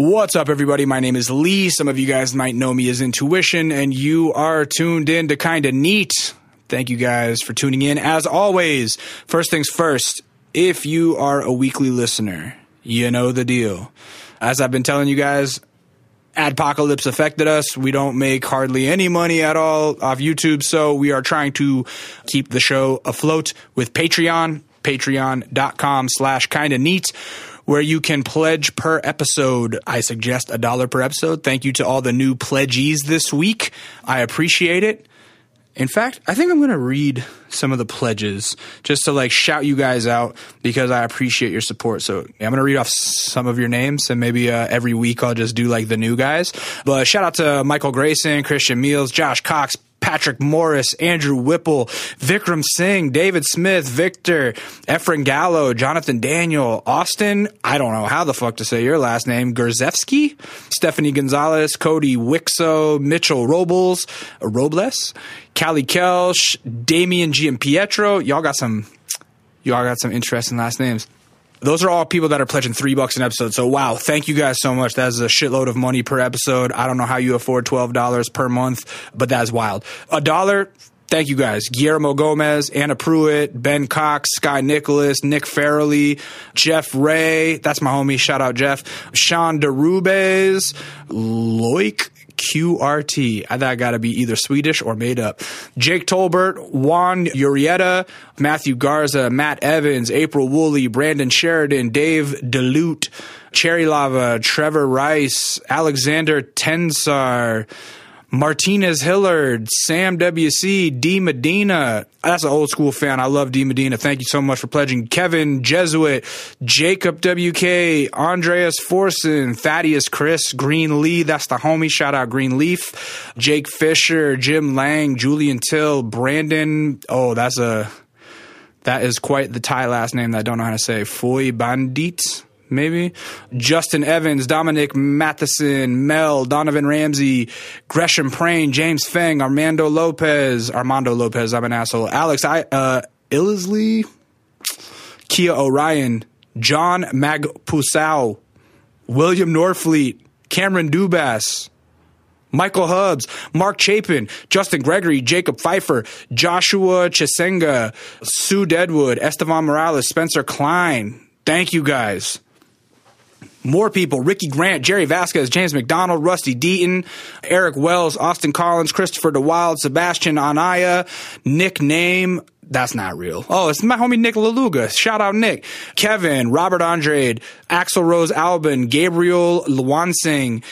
What's up, everybody? My name is Lee. Some of you guys might know me as Intuition, and you are tuned in to Kinda Neat. Thank you guys for tuning in. As always, first things first, if you are a weekly listener, you know the deal. As I've been telling you guys, Adpocalypse affected us. We don't make hardly any money at all off YouTube, so we are trying to keep the show afloat with Patreon, patreon.com slash kinda neat where you can pledge per episode. I suggest a dollar per episode. Thank you to all the new pledgees this week. I appreciate it. In fact, I think I'm going to read some of the pledges just to like shout you guys out because I appreciate your support. So I'm going to read off some of your names and maybe uh, every week I'll just do like the new guys. But shout out to Michael Grayson, Christian Meals, Josh Cox, Patrick Morris, Andrew Whipple, Vikram Singh, David Smith, Victor, Efren Gallo, Jonathan Daniel, Austin, I don't know how the fuck to say your last name, Gerzewski, Stephanie Gonzalez, Cody Wixo, Mitchell Robles, Robles, Callie Kelsch, Damian Giampietro. Y'all got some, y'all got some interesting last names those are all people that are pledging three bucks an episode. So wow, thank you guys so much. That is a shitload of money per episode. I don't know how you afford twelve dollars per month, but that's wild. A dollar. Thank you guys. Guillermo Gomez, Anna Pruitt, Ben Cox, Sky Nicholas, Nick Farrelly, Jeff Ray. That's my homie. Shout out Jeff. Sean DeRubes, Loic QRT. I thought got to be either Swedish or made up. Jake Tolbert, Juan Urieta, Matthew Garza, Matt Evans, April Woolley, Brandon Sheridan, Dave DeLute, Cherry Lava, Trevor Rice, Alexander Tensar, Martinez Hillard, Sam WC, D Medina. That's an old school fan. I love D Medina. Thank you so much for pledging. Kevin Jesuit, Jacob WK, Andreas Forson, Thaddeus Chris, Green Lee. That's the homie. Shout out Green Leaf. Jake Fisher, Jim Lang, Julian Till, Brandon. Oh, that's a. That is quite the Thai last name that I don't know how to say. Foy Bandit maybe. Justin Evans, Dominic Matheson, Mel, Donovan Ramsey, Gresham Prain, James Feng, Armando Lopez, Armando Lopez, I'm an asshole, Alex I, uh, Illesley, Kia Orion, John Magpusau, William Norfleet, Cameron Dubas, Michael Hubbs, Mark Chapin, Justin Gregory, Jacob Pfeiffer, Joshua Chisenga, Sue Deadwood, Estevan Morales, Spencer Klein. Thank you guys. More people Ricky Grant, Jerry Vasquez, James McDonald, Rusty Deaton, Eric Wells, Austin Collins, Christopher DeWild, Sebastian Anaya, Nick Name. That's not real. Oh, it's my homie Nick Laluga. Shout out Nick. Kevin, Robert Andrade, Axel Rose Albin, Gabriel Luansing.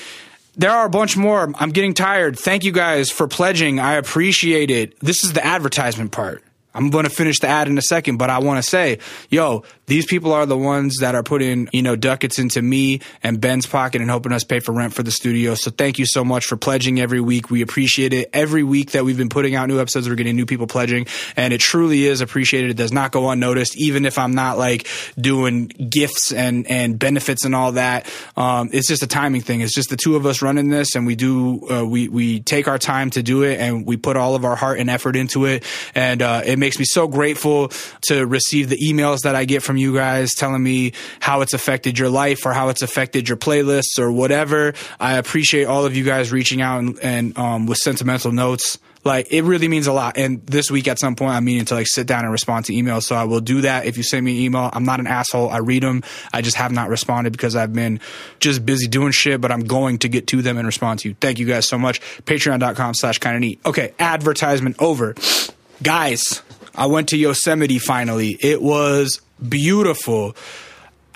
There are a bunch more. I'm getting tired. Thank you guys for pledging. I appreciate it. This is the advertisement part. I'm going to finish the ad in a second, but I want to say, yo, these people are the ones that are putting, you know, ducats into me and Ben's pocket and helping us pay for rent for the studio. So thank you so much for pledging every week. We appreciate it. Every week that we've been putting out new episodes, we're getting new people pledging and it truly is appreciated. It does not go unnoticed, even if I'm not like doing gifts and, and benefits and all that. Um, it's just a timing thing. It's just the two of us running this and we do, uh, we, we take our time to do it and we put all of our heart and effort into it. And, uh, it makes me so grateful to receive the emails that I get from you guys telling me how it's affected your life or how it's affected your playlists or whatever. I appreciate all of you guys reaching out and, and um, with sentimental notes. Like it really means a lot. And this week at some point, I'm meaning to like sit down and respond to emails. So I will do that. If you send me an email, I'm not an asshole. I read them. I just have not responded because I've been just busy doing shit, but I'm going to get to them and respond to you. Thank you guys so much. Patreon.com slash kind of neat. Okay. Advertisement over. Guys, I went to Yosemite finally. It was beautiful.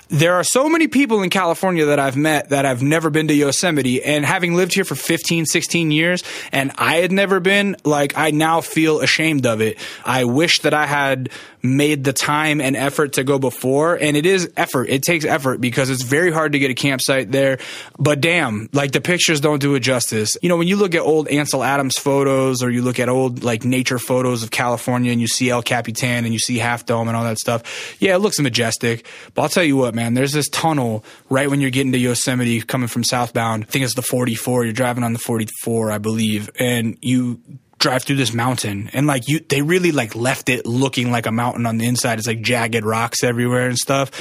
There are so many people in California that I've met that I've never been to Yosemite and having lived here for 15, 16 years and I had never been, like I now feel ashamed of it. I wish that I had made the time and effort to go before and it is effort. It takes effort because it's very hard to get a campsite there. But damn, like the pictures don't do it justice. You know, when you look at old Ansel Adams photos or you look at old like nature photos of California and you see El Capitan and you see Half Dome and all that stuff, yeah, it looks majestic. But I'll tell you what, man. There's this tunnel right when you're getting to Yosemite coming from southbound. I think it's the 44. You're driving on the 44, I believe, and you drive through this mountain and like you they really like left it looking like a mountain on the inside. It's like jagged rocks everywhere and stuff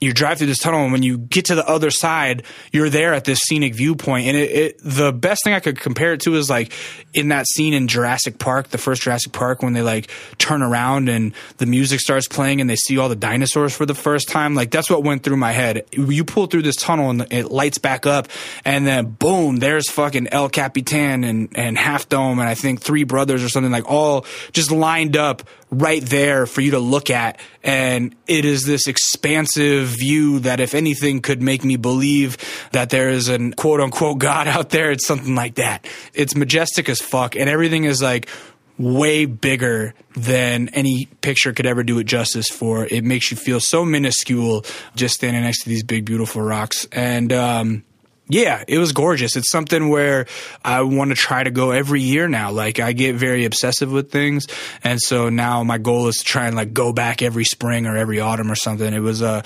you drive through this tunnel, and when you get to the other side, you're there at this scenic viewpoint. And it, it, the best thing I could compare it to is like in that scene in Jurassic Park, the first Jurassic Park, when they like turn around and the music starts playing and they see all the dinosaurs for the first time. Like that's what went through my head. You pull through this tunnel and it lights back up, and then boom, there's fucking El Capitan and and Half Dome, and I think Three Brothers or something like all just lined up right there for you to look at. And it is this expansive view that, if anything, could make me believe that there is an quote unquote God out there. It's something like that. It's majestic as fuck. And everything is like way bigger than any picture could ever do it justice for. It makes you feel so minuscule just standing next to these big, beautiful rocks. And, um, yeah, it was gorgeous. It's something where I want to try to go every year now. Like I get very obsessive with things. And so now my goal is to try and like go back every spring or every autumn or something. It was, uh,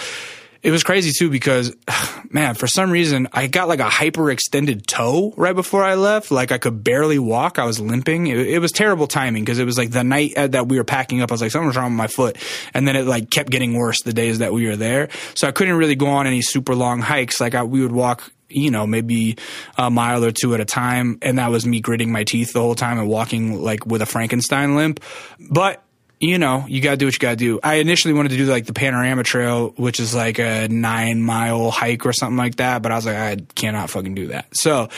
it was crazy too because, man, for some reason I got like a hyper extended toe right before I left. Like I could barely walk. I was limping. It, it was terrible timing because it was like the night uh, that we were packing up. I was like, something's wrong with my foot. And then it like kept getting worse the days that we were there. So I couldn't really go on any super long hikes. Like I, we would walk you know, maybe a mile or two at a time. And that was me gritting my teeth the whole time and walking like with a Frankenstein limp. But you know, you gotta do what you gotta do. I initially wanted to do like the Panorama Trail, which is like a nine mile hike or something like that, but I was like, I cannot fucking do that. So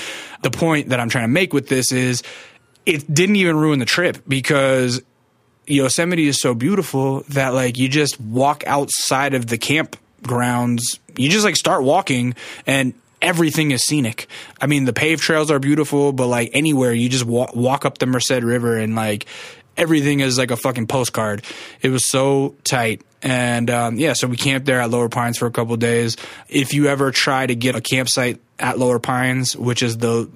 the point that I'm trying to make with this is it didn't even ruin the trip because Yosemite is so beautiful that like you just walk outside of the campgrounds. You just like start walking and everything is scenic. I mean, the paved trails are beautiful, but like anywhere you just walk, walk up the Merced River and like everything is like a fucking postcard. It was so tight. And um, yeah, so we camped there at Lower Pines for a couple days. If you ever try to get a campsite at Lower Pines, which is the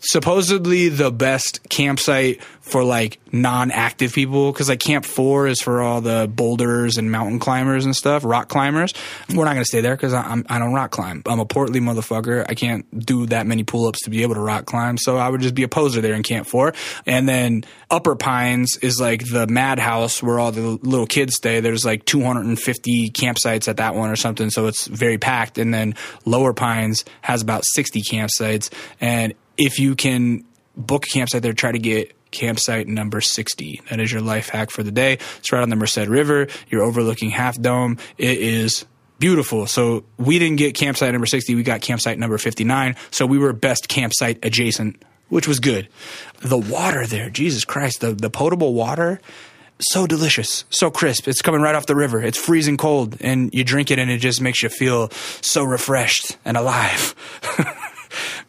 supposedly the best campsite for like non-active people because like camp four is for all the boulders and mountain climbers and stuff rock climbers. We're not going to stay there because I'm, i don't rock climb. I'm a portly motherfucker. I can't do that many pull-ups to be able to rock climb. So i would just be a poser there in camp four. And then upper pines is like the madhouse where all the little kids stay. There's like 250 campsites at that one or something so it's very packed. And then lower pines has about 60 campsites. And if you can book a campsite there, try to get campsite number 60. That is your life hack for the day. It's right on the Merced River. You're overlooking Half Dome. It is beautiful. So we didn't get campsite number 60. We got campsite number 59. So we were best campsite adjacent, which was good. The water there, Jesus Christ, the, the potable water, so delicious, so crisp. It's coming right off the river. It's freezing cold and you drink it and it just makes you feel so refreshed and alive.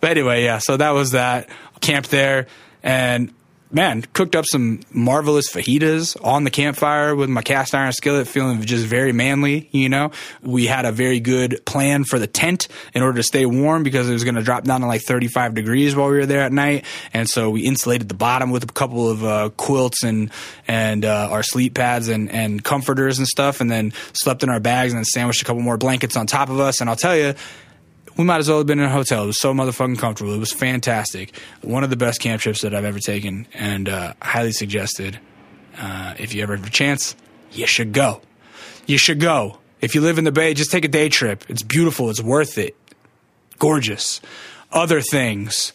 but anyway, yeah, so that was that. Camped there and man, cooked up some marvelous fajitas on the campfire with my cast iron skillet, feeling just very manly, you know. We had a very good plan for the tent in order to stay warm because it was going to drop down to like 35 degrees while we were there at night. And so we insulated the bottom with a couple of uh, quilts and, and uh, our sleep pads and, and comforters and stuff, and then slept in our bags and then sandwiched a couple more blankets on top of us. And I'll tell you, we might as well have been in a hotel. It was so motherfucking comfortable. It was fantastic. One of the best camp trips that I've ever taken, and uh, highly suggested. Uh, if you ever have a chance, you should go. You should go. If you live in the Bay, just take a day trip. It's beautiful. It's worth it. Gorgeous. Other things.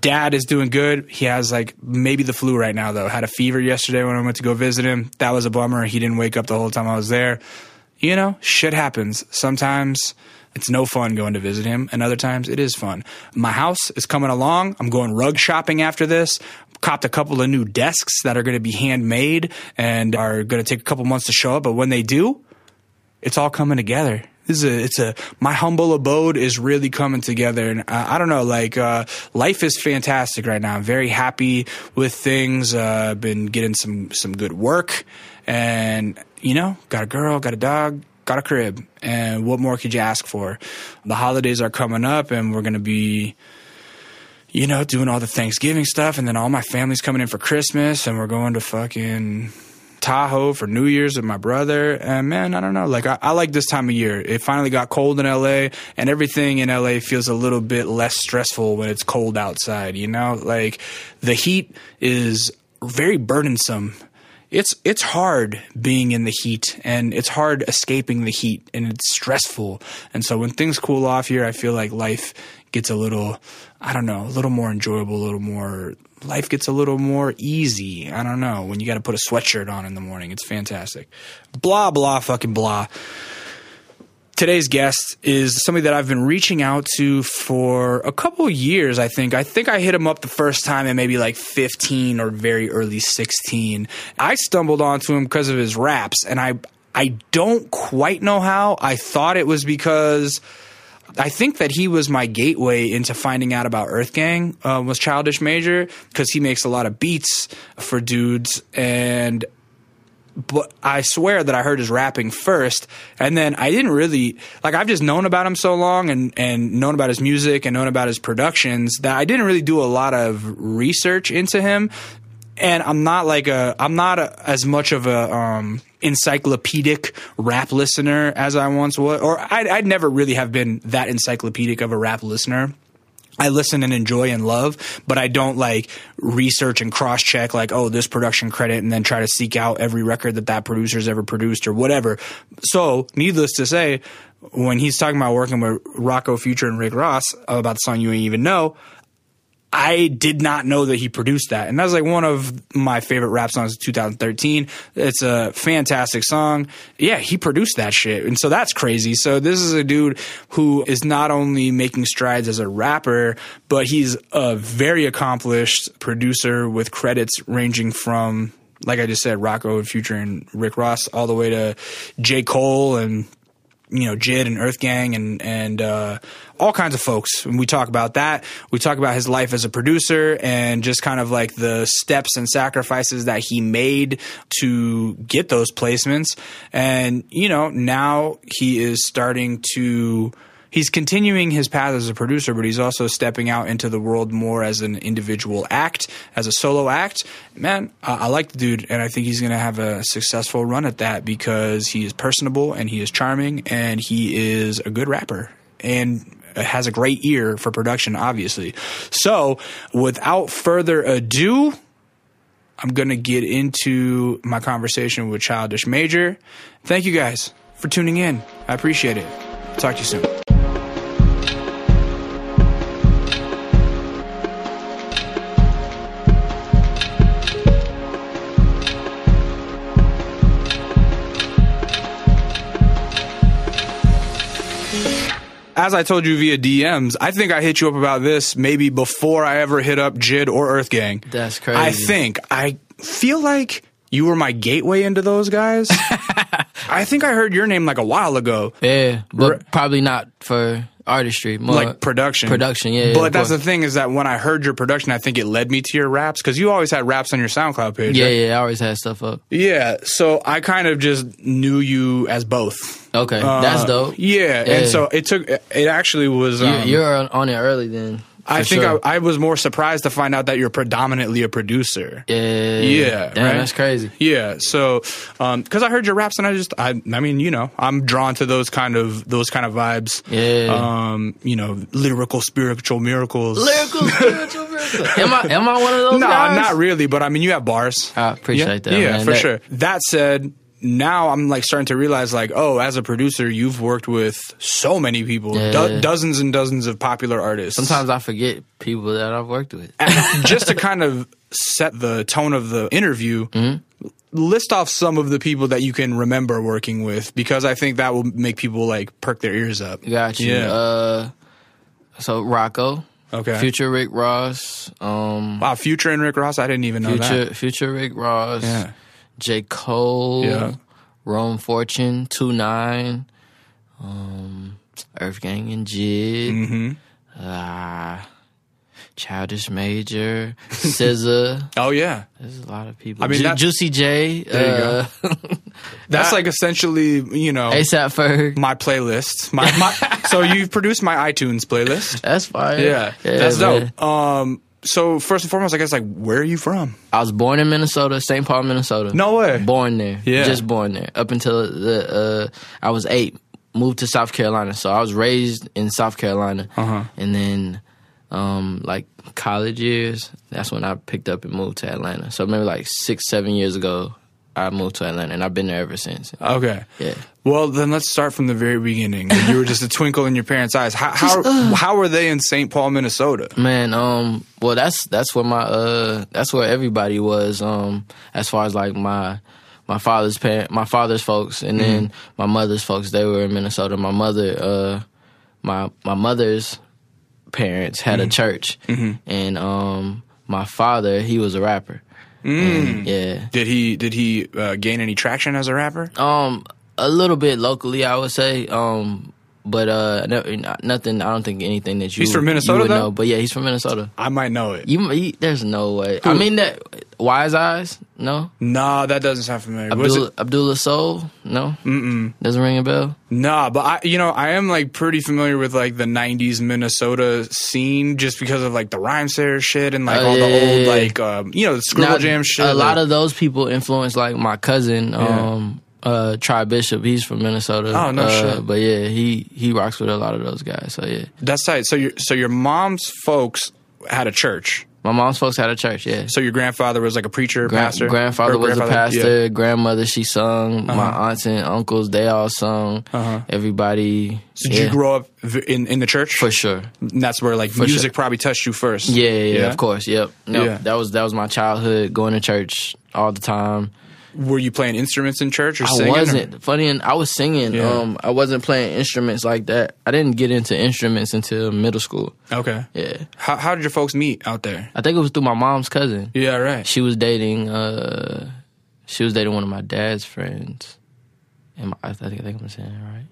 Dad is doing good. He has like maybe the flu right now though. Had a fever yesterday when I went to go visit him. That was a bummer. He didn't wake up the whole time I was there. You know, shit happens. Sometimes it's no fun going to visit him, and other times it is fun. My house is coming along. I'm going rug shopping after this. Copped a couple of new desks that are going to be handmade and are going to take a couple months to show up, but when they do, it's all coming together. This is a, it's a, my humble abode is really coming together. And uh, I don't know, like, uh, life is fantastic right now. I'm very happy with things. Uh, been getting some, some good work and, you know, got a girl, got a dog, got a crib, and what more could you ask for? The holidays are coming up, and we're going to be you know, doing all the Thanksgiving stuff, and then all my family's coming in for Christmas, and we're going to fucking Tahoe for New Year's with my brother. And man, I don't know, like I, I, like this time of year. It finally got cold in LA, and everything in LA feels a little bit less stressful when it's cold outside. You know, like the heat is very burdensome it's it's hard being in the heat and it's hard escaping the heat and it's stressful. And so when things cool off here, I feel like life gets a little I don't know, a little more enjoyable, a little more life gets a little more easy. I don't know. When you got to put a sweatshirt on in the morning, it's fantastic. Blah blah fucking blah. Today's guest is somebody that I've been reaching out to for a couple years, I think. I think I hit him up the first time at maybe like 15 or very early 16. I stumbled onto him because of his raps, and I I don't quite know how. I thought it was because I think that he was my gateway into finding out about Earth Gang uh, was Childish Major because he makes a lot of beats for dudes and but I swear that I heard his rapping first, and then I didn't really like. I've just known about him so long, and and known about his music and known about his productions that I didn't really do a lot of research into him. And I'm not like a I'm not a, as much of a um, encyclopedic rap listener as I once was, or I'd, I'd never really have been that encyclopedic of a rap listener. I listen and enjoy and love, but I don't like research and cross check like, oh, this production credit and then try to seek out every record that that producer's ever produced or whatever. So, needless to say, when he's talking about working with Rocko Future and Rick Ross about the song You Ain't Even Know, I did not know that he produced that. And that's like one of my favorite rap songs of 2013. It's a fantastic song. Yeah, he produced that shit. And so that's crazy. So this is a dude who is not only making strides as a rapper, but he's a very accomplished producer with credits ranging from like I just said, Rocko and Future and Rick Ross, all the way to J. Cole and you know, JID and Earth Gang and and uh, all kinds of folks. And we talk about that. We talk about his life as a producer and just kind of like the steps and sacrifices that he made to get those placements. And you know, now he is starting to he's continuing his path as a producer, but he's also stepping out into the world more as an individual act, as a solo act. Man, I, I like the dude, and I think he's going to have a successful run at that because he is personable and he is charming and he is a good rapper and has a great ear for production, obviously. So, without further ado, I'm going to get into my conversation with Childish Major. Thank you guys for tuning in. I appreciate it. Talk to you soon. As I told you via DMs, I think I hit you up about this maybe before I ever hit up JID or Earth Gang. That's crazy. I think. I feel like you were my gateway into those guys. I think I heard your name like a while ago. Yeah, but probably not for artistry, more like production. Production, yeah. But that's the thing is that when I heard your production, I think it led me to your raps because you always had raps on your SoundCloud page. Yeah, right? yeah, I always had stuff up. Yeah, so I kind of just knew you as both. Okay, uh, that's dope. Yeah, yeah, and so it took. It actually was. Um, you, you're on it early then. I think sure. I, I, was more surprised to find out that you're predominantly a producer. Yeah, yeah, Damn, right? that's crazy. Yeah, so because um, I heard your raps and I just, I, I mean, you know, I'm drawn to those kind of those kind of vibes. Yeah, um, you know, lyrical, spiritual miracles. Lyrical, spiritual miracles. am I am I one of those? No, guys? not really, but I mean, you have bars. I appreciate yeah, that. Yeah, man. for that, sure. That said now I'm like starting to realize like, oh, as a producer, you've worked with so many people, Yeah. do- dozens and dozens of popular artists. Sometimes I forget people that I've worked with. And just to kind of set the tone of the interview, list off some of the people that you can remember working with because I think that will make people like perk their ears up. Got you. Yeah. Uh, so Rocko, Okay. Future Rick Ross, um, Wow, Future and Rick Ross, I didn't even know Future that. Future Rick Ross, Yeah. J Cole, Yeah. Rome Fortune, Two Nine, um, Earth Gang and Jid, hmm ah, Childish Major, SZA. Oh yeah, There's a lot of people. I mean, Ju- that- Juicy J, There you uh, that's I- like essentially you know ASAP Ferg. my playlist. My, my so you've produced my iTunes playlist. That's fire. Yeah, that's man. dope. Um, so first and foremost, I guess like where are you from? I was born in Minnesota, St. Paul, Minnesota. No way. Born there. Yeah. Just born there. Up until the uh, I was eight. Moved to South Carolina. So I was raised in South Carolina. Uh-huh. And then um, like college years, that's when I picked up and moved to Atlanta. So maybe like six, seven years ago, I moved to Atlanta, and I've been there ever since. Okay. Yeah. Well, then let's start from the very beginning. You were just a twinkle in your parents' eyes. How how, how were they in St. Paul, Minnesota? Man, um, well, that's that's where my uh, that's where everybody was. Um, as far as like my my father's parent, my father's folks, and then my mother's folks, they were in Minnesota. My mother, uh, my my mother's parents had a church, and um, my father, he was a rapper. And, yeah, Did he did he uh, gain any traction as a rapper? um, a little bit locally, I would say. Um, but uh, no, nothing. I don't think anything that you He's from Minnesota, would though? know. But yeah, he's from Minnesota. I might know it. You, you there's no way. I mean that Wise Eyes, no. Nah, that doesn't sound familiar. Abdullah? Abdullah Soul, no. Mm-mm. Doesn't ring a bell. Nah, but I, you know, I am like pretty familiar with like the '90s Minnesota scene just because of like the Rhymesayers shit and like Oh, all yeah, the old yeah. like um, you know the Scribble Now, Jam shit. A lot of those people influenced like my cousin, um, uh, Tri Bishop. He's from Minnesota. Oh, no uh, shit. But yeah, he he rocks with a lot of those guys. So yeah, that's tight. So your so your mom's folks had a church. my mom's folks had a church. Yeah. So your grandfather was like a preacher, Gran- pastor. grandfather was a pastor. Yeah. Grandmother, she sung. My aunts and uncles, they all sung. Everybody. So did yeah, you grow up in in the church? for sure? And that's where like music probably touched you first. Yeah, yeah, yeah, of course. Yep. No, Yeah. that was that was my childhood. Going to church all the time. Were you playing instruments in church or I singing? or- wasn't funny, and I was singing. Yeah. Um, I wasn't playing instruments like that. I didn't get into instruments until middle school. Okay. Yeah, How how did your folks meet out there? I think it was through my mom's cousin. Yeah, right. She was dating. Uh, she was dating one of my dad's friends. And I, I think I think I'm saying it right.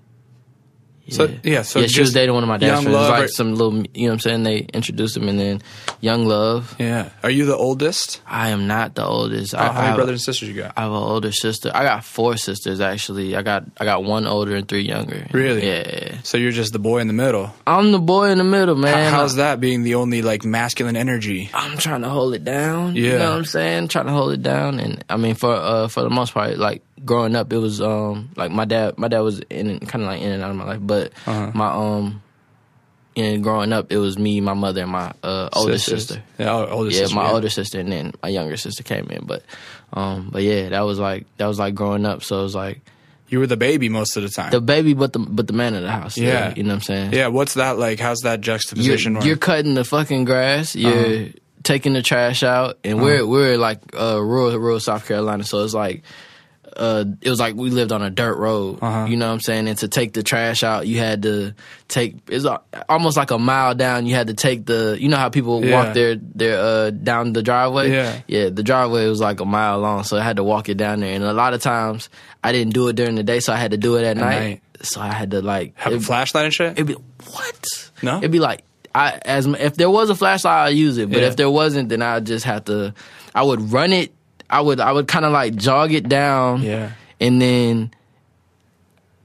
So yeah, so yeah, she was dating one of my dad's friends. Was love, like right? some little, you know what I'm saying? They introduced him, and then young love. Yeah. Are you the oldest? I am not the oldest. I, How I how many have, brothers and sisters you got? I have an older sister. I got four sisters actually. I got I got one older and three younger. Really? Yeah. So you're just the boy in the middle. I'm the boy in the middle, man. How, how's that being the only like masculine energy? I'm trying to hold it down. Yeah. You know what I'm saying? Trying to hold it down. And I mean for uh for the most part, like growing up it was um like my dad my dad was in kind of like in and out of my life. But Uh-huh. my um in growing up it was me, my mother, and my uh older Sisters. sister. Yeah, older yeah, sister. my older sister and then my younger sister came in. But um but yeah, that was like that was like growing up. So it was like You were the baby most of the time. the baby but the but the man of the house. Yeah. You know what I'm saying? yeah. What's that like? How's that you're, juxtaposition? you're cutting the fucking grass. You're Uh-huh. taking the trash out, and we're we're like uh, rural rural South Carolina, so it's like. Uh, it was like we lived on a dirt road, Uh-huh. you know what I'm saying? And to take the trash out, you had to take. It's almost like a mile down. You had to take the. You know how people Yeah. walk their their uh, down the driveway. Yeah. yeah. The driveway was like a mile long, so I had to walk it down there. And a lot of times, I didn't do it during the day, so I had to do it at, night. night. So I had to like have a flashlight and shit. It'd be what? No? It'd be like I as if there was a flashlight, I'd use it. But Yeah. if there wasn't, then I'd just have to. I would run it. I would I would kind of like jog it down. Yeah. And then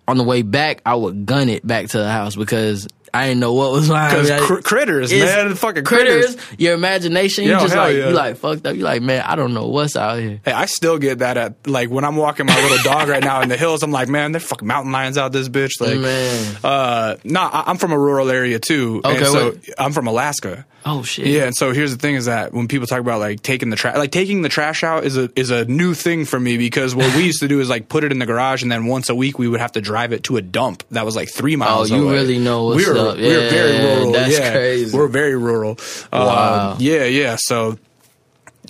on the way back, I would gun it back to the house because I didn't know what was behind Because cr- critters, man, fucking critters. critters, your imagination, you Yo, just like yeah. you like fucked up. You like, man, I don't know what's out here. Hey, I still get that at like when I'm walking my little dog right now in the hills. I'm like, man, there's fucking mountain lions out this bitch. Like, Man. uh, nah, I- I'm from a rural area too, and Okay, so what- I'm from Alaska. Oh shit. Yeah, and so here's the thing: is that when people talk about like taking the trash, like taking the trash out is a is a new thing for me because what we used to do is like put it in the garage, and then once a week we would have to drive it to a dump that was like three miles. Oh, you away. really know what's we were, up. We were very rural. that's yeah, crazy. We're very rural. Wow. Uh, yeah, yeah. So.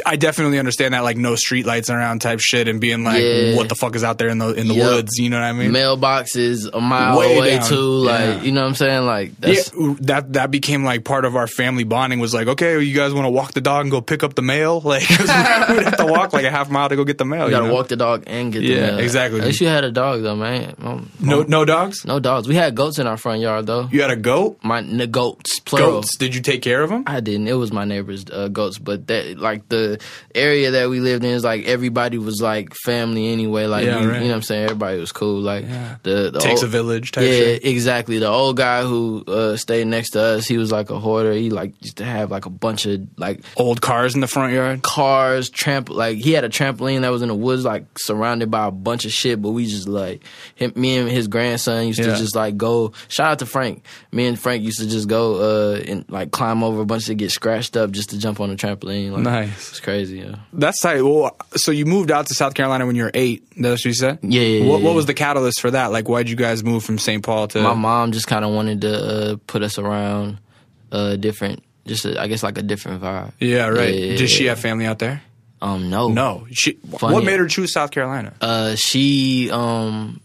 I definitely understand that, like no street lights around type shit, and being like, Yeah. "What the fuck is out there in the in the Yep. woods?" You know what I mean? Mailboxes a mile Way away down. too. Like Yeah. you know what I'm saying? Like that's yeah, that that became like part of our family bonding. Was like, okay, you guys want to walk the dog and go pick up the mail? Like we would have to walk like a half mile to go get the mail. You gotta know? walk the dog and get the Yeah, mail. exactly. At least you had a dog though, man. No, no dogs. no dogs. We had goats in our front yard though. You had a goat. My n- goats, plural. Goats. Did you take care of them? I didn't. It was my neighbor's uh, goats, but that like the area that we lived in is like everybody was like family anyway. Like Yeah, you, right. you know what I'm saying. Everybody was cool. Like the, the Takes old- a village type Yeah, shit. exactly. The old guy who uh, stayed next to us, he was like a hoarder. He like used to have like a bunch of like Old cars in the front yard. cars, tramp like he had a trampoline that was in the woods, like surrounded by a bunch of shit. But we just like him, me and his grandson used Yeah. to just like go. Shout out to Frank. Me and Frank used to just go uh and like climb over a bunch to get scratched up just to jump on the trampoline. Like, Nice. Crazy. Yeah. That's tight. Well, so you moved out to South Carolina when you were eight. That's what you said. Yeah, yeah, What, yeah, what was the catalyst for that? Like, why'd you guys move from St. Paul to? My mom just kind of wanted to uh, put us around uh, different, just a, I guess like a different vibe. yeah, right. Yeah, yeah, Did she have family out there? Um, no, No. She. Funny. What made her choose South Carolina? Uh, she um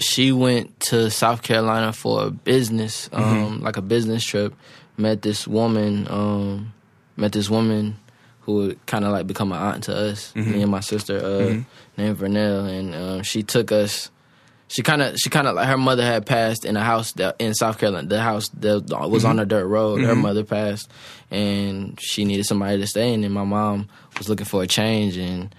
she went to South Carolina for a business, um, Mm-hmm. like a business trip. Met this woman, um, met this woman who would kind of like become an aunt to us, Mm-hmm. me and my sister, uh, named Vernell, and um, she took us. She kind of, she kind of like her mother had passed in a house that in South Carolina. The house that was on a dirt road. Her mother passed, and she needed somebody to stay in. And my mom was looking for a change, and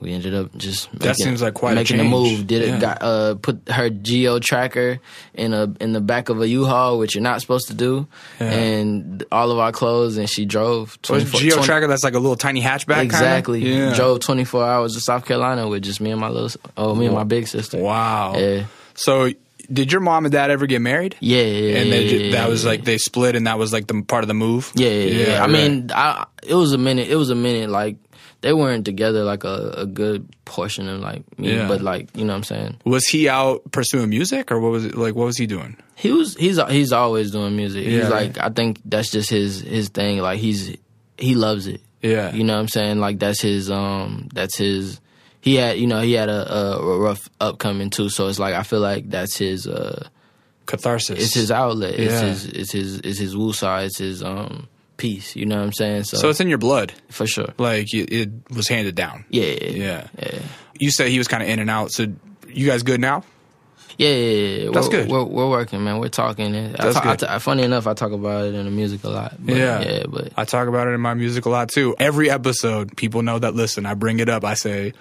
we ended up just making, That seems like quite a making change. move. Did it? Yeah. Got uh, put her geo tracker in a in the back of a U-Haul, which you're not supposed to do, Yeah. and all of our clothes, and she drove. So Geo 20 Tracker. That's like a little tiny hatchback. Exactly. Yeah. Drove 24 hours to South Carolina with just me and my little, oh, me and my big sister. Wow. Yeah. So, did your mom and dad ever get married? Yeah, yeah, And they, yeah, that was like they split, and that was like the part of the move. Yeah, yeah, yeah. I right. mean, I, it was a minute. It was a minute. Like they weren't together like a, a good portion of like me, Yeah. but like you know what I'm saying. was he out pursuing music, or what was it like? What was he doing? He was he's he's always doing music. Yeah, he's like I think that's just his his thing. Like he's he loves it. Yeah. You know what I'm saying? Like that's his um that's his he had you know he had a, a rough upcoming too. So it's like I feel like that's his uh Catharsis. it's his outlet. It's Yeah. his it's his it's his woo side. It's his um peace. You know what I'm saying? So, so it's in your blood. for sure. Like it, it was handed down. Yeah, yeah, Yeah. You said he was kind of in and out. So you guys good now? Yeah, yeah, yeah. That's we're, good. We're, we're working, man. We're talking. I That's I good. t- funny enough, I talk about it in the music a lot. But, Yeah. yeah, but I talk about it in my music a lot too. Every episode, people know that listen, I bring it up. I say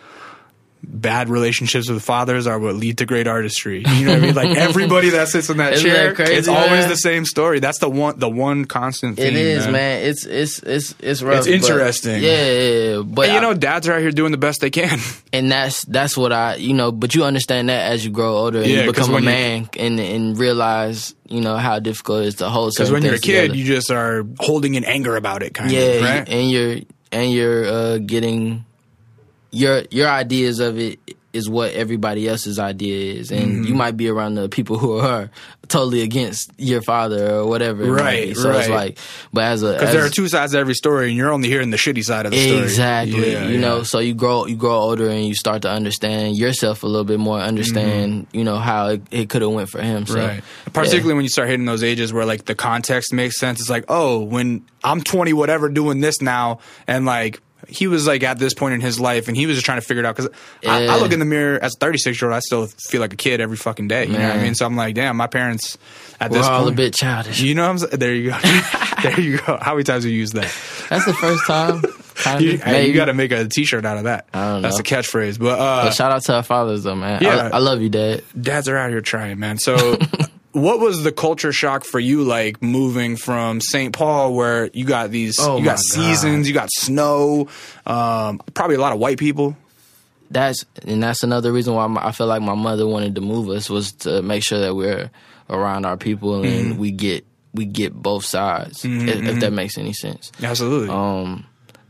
bad relationships with fathers are what lead to great artistry. You know what I mean? Like everybody that sits in that Isn't chair, that crazy, it's always man? the same story. That's the one the one constant it is, man. It's it's it's it's rough. It's interesting. yeah, yeah, yeah. But And you know, dads are out here doing the best they can. and that's that's what I you know. But you understand that as you grow older and Yeah, you become a when you- man and and realize you know how difficult it is to hold. Because when you're a kid, together. you just are holding in anger about it, kind yeah, of. Yeah, Right? and you're and you're uh, getting your your ideas of it is what everybody else's idea is, and Mm-hmm. you might be around the people who are totally against your father or whatever. Right. So it's right. like, but as a Because there are two sides to every story, and you're only hearing the shitty side of the story. Exactly. Yeah, you know, so you grow you grow older and you start to understand yourself a little bit more, understand, you know, how it, it could have went for him. So Mm-hmm. Right. Particularly when you start hitting those ages where like the context makes sense. It's like, oh, when I'm 20, whatever, doing this now, and like he was like at this point in his life, and he was just trying to figure it out. Because I, I look in the mirror as a 36 year old, I still feel like a kid every fucking day. You know what I mean? So I'm like, damn, my parents at we're this all point. a bit childish. You know what I'm saying? There you go. there you go. How many times have you used that? That's the first time. You, hey, you got to make a T-shirt out of that. I don't That's a catchphrase. But uh, But shout out to our fathers though, man. Yeah. I, I love you, Dad. dads are out here trying, man. So, what was the culture shock for you, like moving from St. Paul, where you got these, Oh you got my seasons, you got snow, um, probably a lot of white people. That's and that's another reason why my, I feel like my mother wanted to move us was to make sure that we're around our people Mm-hmm. and we get we get both sides. If, if that makes any sense. Absolutely. Um,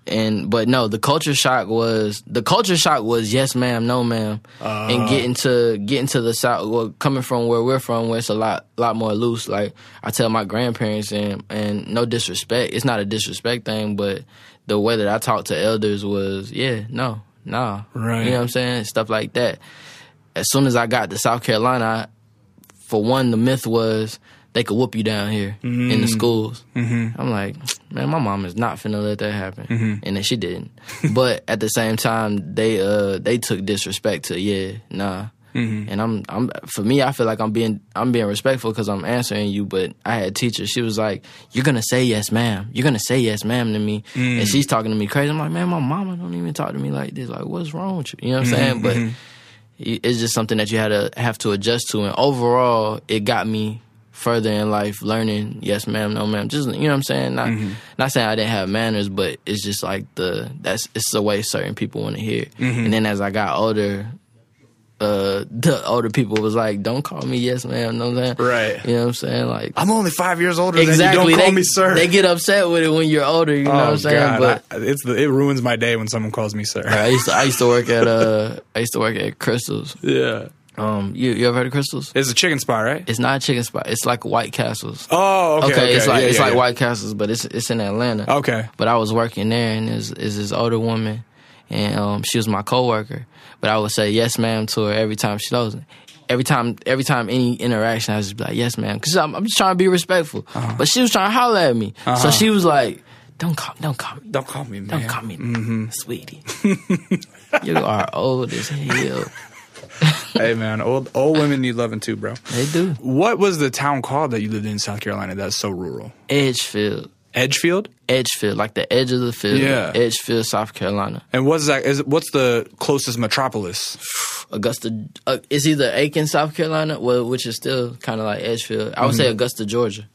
and but no, the culture shock was the culture shock was yes, ma'am, no, ma'am, Uh. and getting to getting to the south. Well, coming from where we're from, where it's a lot lot more loose. Like I tell my grandparents, and and no disrespect, it's not a disrespect thing, but the way that I talked to elders was yeah, no, nah, Right. You know what I'm saying? Stuff like that. As soon as I got to South Carolina, I, for one, the myth was they could whoop you down here in the mm-hmm. schools. Mm-hmm. I'm like, man, my mom is not finna let that happen, mm-hmm. and then she didn't. but at the same time, they uh they took disrespect to yeah, nah. Mm-hmm. And I'm I'm for me, I feel like I'm being I'm being respectful because I'm answering you. But I had a teacher, she was like, "You're gonna say yes, ma'am. You're gonna say yes, ma'am to me," and mm. she's talking to me crazy. I'm like, man, my mama don't even talk to me like this. Like, what's wrong with you? You know what I'm saying? But it's just something that you had to have to adjust to. And overall, it got me further in life, learning yes, ma'am, no, ma'am. Just you know what I'm saying. Not not saying I didn't have manners, but it's just like the that's it's the way certain people want to hear. And then as I got older, uh, the older people was like, "Don't call me yes, ma'am." You know what I'm saying? Right. You know what I'm saying? Like I'm only five years older exactly. than you. Don't call they, me sir. They get upset with it when you're older. You know what oh I'm saying? God, but I- it's the, it ruins my day when someone calls me sir. I used to I used to work at uh I used to work at Krystals. Yeah, Um, you you ever heard of Krystals? it's a chicken spot, right? It's not a chicken spot. It's like White Castles. Oh, okay. Okay, it's like Yeah, it's yeah, like yeah. White Castles, but it's it's in Atlanta. Okay. But I was working there, and is is this older woman, and um, she was my coworker. But I would say yes, ma'am, to her every time she knows. Every time, every time any interaction, I was just be like, "Yes, ma'am," because I'm, I'm just trying to be respectful. Uh-huh. But she was trying to holler at me, so she was like, "Don't call, don't call me, Don't call me man. don't call me, Mm-hmm. sweetie. you are old as hell." hey man, old old women need loving too, bro. They do. What was the town called that you lived in South Carolina that's so rural? Edgefield, Edgefield. Edgefield, like the edge of the field. Yeah. Edgefield, South Carolina. And what's that? Is what's the closest metropolis? Augusta. Uh, it's either Aiken, South Carolina, well, which is still kind of like Edgefield. I would Mm-hmm. say Augusta, Georgia.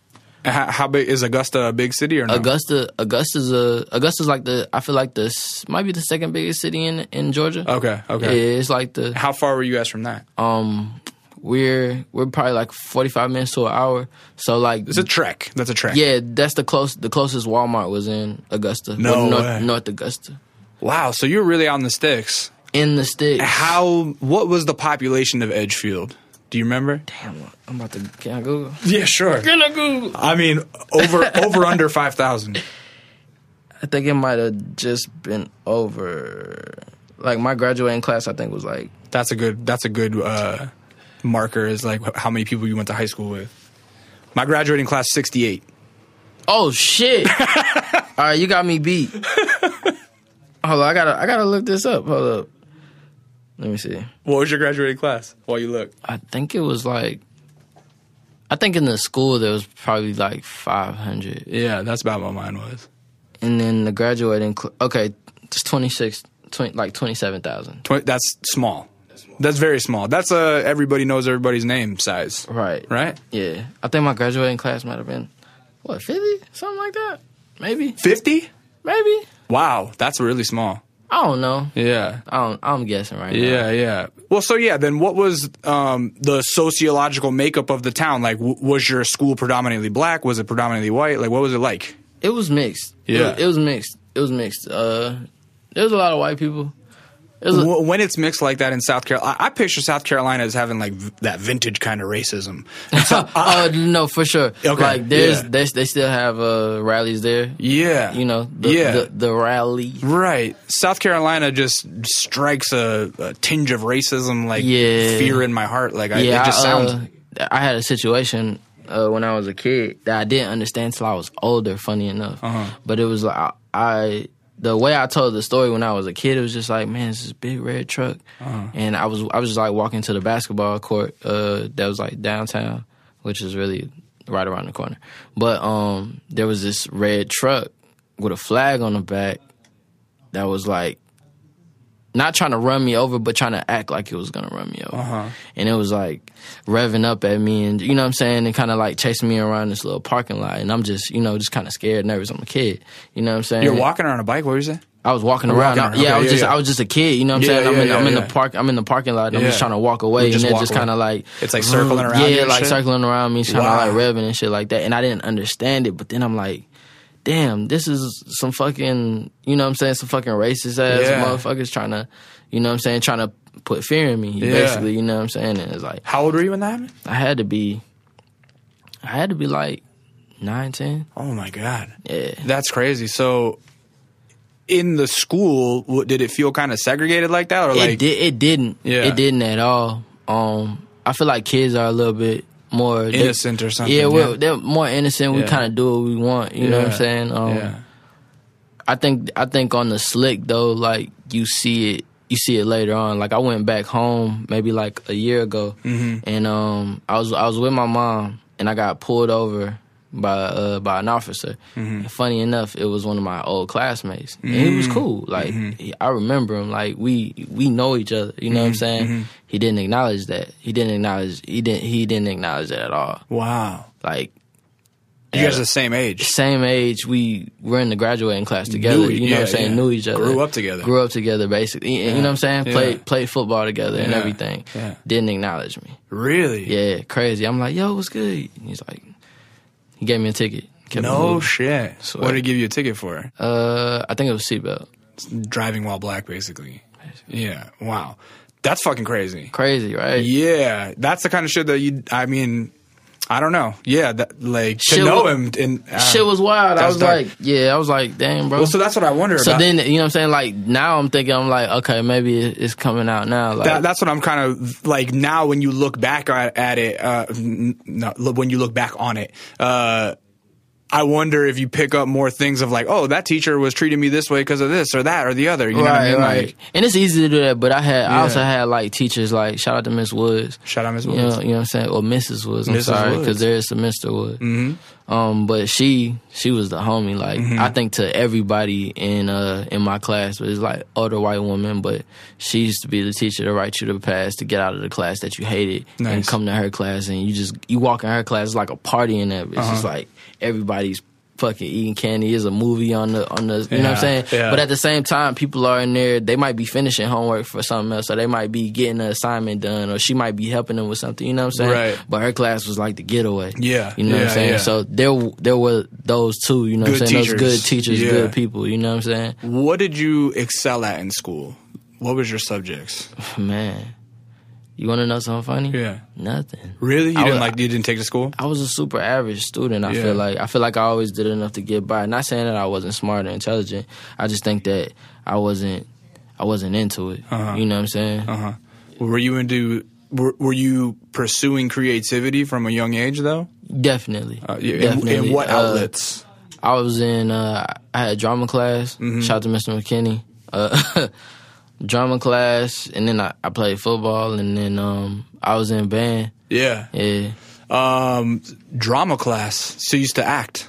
How, how big is Augusta? A big city or no? Augusta, Augusta's a Augusta's like the I feel like this might be the second biggest city in in Georgia. Okay. Okay. Yeah, it's like the How far were you guys from that? um we're we're probably like forty five minutes to an hour. So like It's a trek. That's a trek. yeah, that's the close the closest Walmart was in Augusta. No North, way. North Augusta Wow. So you're really on the sticks. in the sticks. How? What was the population of Edgefield? Do you remember? Damn, I'm about to can I Google? Yeah, sure. Can I Google? I mean, over over under five thousand. I think it might have just been over. Like my graduating class, I think was like That's a good. That's a good uh, marker. Is like how many people you went to high school with. My graduating class sixty eight. Oh shit! All right, you got me beat. Hold on, I gotta I gotta look this up. Hold up. Let me see. What was your graduating class? While you look. I think it was like. I think in the school there was probably like 500, Yeah, that's about what mine was. and then the graduating. Cl- okay, it's 26, 20, like 27,000. Tw- that's small. That's very small. That's a everybody knows everybody's name size, Right. right? Yeah, I think my graduating class might have been what 50, something like that. Maybe, Fifty. maybe. Wow, that's really small. I don't know. Yeah. I don't, I'm guessing right now. Yeah, yeah. Well, so yeah, then what was um, the sociological makeup of the town? Like, w- was your school predominantly black? Was it predominantly white? Like, what was it like? It was mixed. It Yeah. was- it was mixed. It was mixed. Uh, there was a lot of white people. It When it's mixed like that in South Carolina, I I picture South Carolina as having like v- that vintage kind of racism. So, oh no, for sure. Okay, Like there's yeah. they they still have uh, rallies there. yeah, You know, the, yeah, the, the rally. right. South Carolina just strikes a, a tinge of racism, like Yeah. fear in my heart. Like, I, Yeah, it just I, sounds. uh, I had a situation uh, when I was a kid that I didn't understand till I was older. Funny enough, Uh-huh. but it was like I, I the way I told the story when I was a kid, it was just like, man, it's this big red truck, Uh-huh. and I was I was just like walking to the basketball court uh, that was like downtown, which is really right around the corner. But um, there was this red truck with a flag on the back that was like not trying to run me over, but trying to act like it was gonna run me over. Uh-huh. And it was like revving up at me, and you know what I'm saying, and kind of like chasing me around this little parking lot. And I'm just, you know, just kind of scared, nervous. I'm a kid, you know what I'm saying. You're walking around a bike. What were you saying? I was walking You're around. walking I- around. yeah, I was yeah, just, yeah. I was just a kid. You know what I'm Yeah, saying? I'm in, I'm in the park. I'm in the parking lot. And I'm just trying to walk away, You and just they're just kind of like It's like circling around Yeah, like shit? circling around me, trying Wow. to like revving and shit like that. And I didn't understand it, but then I'm like. Damn, this is some fucking, you know what I'm saying, some fucking racist ass Yeah. motherfuckers trying to, you know what I'm saying, trying to put fear in me, Yeah. basically, you know what I'm saying? And it's like, How old were you when that happened? I had to be, I had to be like nine, ten. Oh my god. Yeah. That's crazy. So, in the school, did it feel kind of segregated like that, or like it did. It didn't. Yeah. It didn't at all. Um, I feel like kids are a little bit more they- innocent or something? Yeah, we're, they're more innocent. We Yeah. kind of do what we want. You know what I'm saying? Um, yeah. I think I think on the slick though, like you see it, you see it later on. Like I went back home maybe like a year ago, Mm-hmm. and um, I was I was with my mom, and I got pulled over by uh by an officer. Mm-hmm. Funny enough, it was one of my old classmates, and he was cool. Like Mm-hmm. I remember him. Like we we know each other. You know what I'm Mm-hmm. saying? He didn't acknowledge that. He didn't acknowledge. He didn't. He didn't acknowledge that at all. Wow. Like You guys are the same age. same age. We were in the graduating class together. Knew- you know what I'm saying? yeah. Knew each other. Grew up together. Grew up together, basically. You know what I'm saying? Yeah. Played played football together and everything. Yeah. Didn't acknowledge me. Really? Yeah, crazy. I'm like, yo, what's good? He's like, he gave me a ticket. Kept No moving. shit. Swear. What did he give you a ticket for? Uh, I think it was seatbelt. Driving while black, basically. Yeah. Wow. That's fucking crazy. Crazy, right? Yeah, that's the kind of shit that you. I mean, I don't know. Yeah, that like to Shit know wa- him and uh, Shit was wild. I was dark. like, yeah, I was like, damn, bro. Well, so that's what I wonder So about. then, you know what I'm saying? Like now, I'm thinking, I'm like, okay, maybe it's coming out now. Like, that, that's what I'm kind of like now when you look back at, at it. Uh, no, when you look back on it, uh, I wonder if you pick up more things of like, oh, that teacher was treating me this way because of this or that or the other. You know what I right, mean? right. Like, and it's easy to do that, but I had, I also had like teachers, like shout out to Miss Woods. shout out Ms. You Woods. know, you know what I'm saying? Or Mrs. Woods. I'm Mrs. sorry, because there is some Mr. Woods. Mm-hmm. Um, but she she was the homie. Like Mm-hmm. I think to everybody in uh in my class, it's like older white woman. But she used to be the teacher to write you the pass to get out of the class that you hated and come to her class and you just you walk in her class it's like a party in there. It's Uh-huh. just like everybody's fucking eating candy. Is a movie on the on the you know what I'm saying. yeah. But at the same time, people are in there. They might be finishing homework for something else, or they might be getting an assignment done, or she might be helping them with something. You know what I'm saying? Right. But her class was like the getaway. Yeah, You know what I'm saying? yeah. So there there were those two. You know what I'm saying? teachers. Those good teachers, Yeah. good people. You know what I'm saying? What did you excel at in school? What was your subjects? Man, you want to know something funny? Yeah. Nothing. Really? You I didn't was- like? You didn't take to school? I was a super average student. I Yeah. feel like I feel like I always did enough to get by. Not saying that I wasn't smart or intelligent. I just think that I wasn't I wasn't into it. Uh-huh. You know what I'm saying? Uh huh. Were you into? Were, were you pursuing creativity from a young age though? Definitely. Uh, yeah, in, Definitely. in what Uh, outlets? I was in. Uh, I had drama class. Mm-hmm. Shout out to Mr. McKinney. Drama class, and then I, I played football, and then um, I was in band. yeah. Yeah, Um, drama class. So you used to act.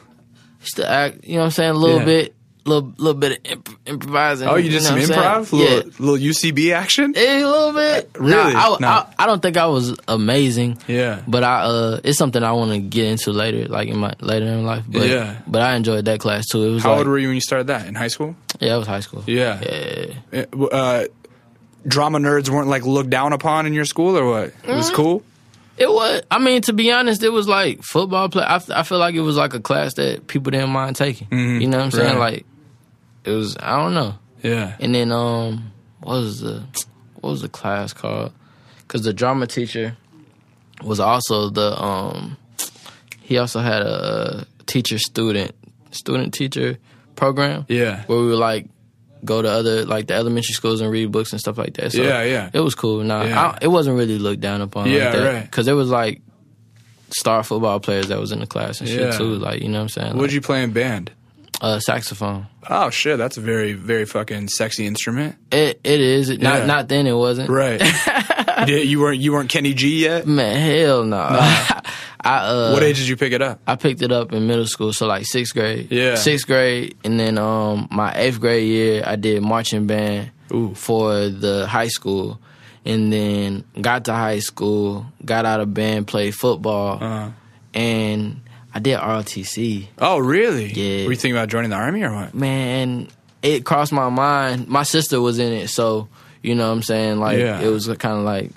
used to act. You know what I'm saying? A little Yeah. bit, little little bit of imp- improvising. Oh, you did know some improv, little, Yeah. little UCB action. Yeah, a little bit. Really? Nah, I, No. I, I don't think I was amazing. Yeah. But I uh it's something I want to get into later, like in my later in life. But Yeah. but I enjoyed that class too. It was How like, old were you when you started that in high school? yeah, it was high school. Yeah. Yeah. Uh, drama nerds weren't like looked down upon in your school, or what? It was cool. It was. I mean, to be honest, it was like football play. I, I feel like it was like a class that people didn't mind taking. You know what I'm saying? Mm-hmm. Right. Like it was. I don't know. Yeah. And then um, what was the what was the class called? Because the drama teacher was also the um, he also had a teacher student student teacher program. Yeah. where we would like go to other like the elementary schools and read books and stuff like that. So Yeah, yeah. it was cool. Nah, Yeah. I, it wasn't really looked down upon. Yeah, like that. right. Because there was like star football players that was in the class and Yeah. shit too. Like you know what I'm saying? What Like, did you play in band? Uh, saxophone. Oh shit, that's a very very fucking sexy instrument. It it is. It, Yeah. Not not then. It wasn't. Right. you, you weren't you weren't Kenny G yet. Man, hell no. I uh, What age did you pick it up? I picked it up in middle school, so like sixth grade. Yeah. Sixth grade, and then um my eighth grade year, I did marching band Ooh. for the high school, and then got to high school, got out of band, played football, Uh, and I did ROTC. oh really? Yeah. Were you thinking about joining the army or what? Man, it crossed my mind. My sister was in it, so you know what I'm saying. Like Yeah. it was kind of like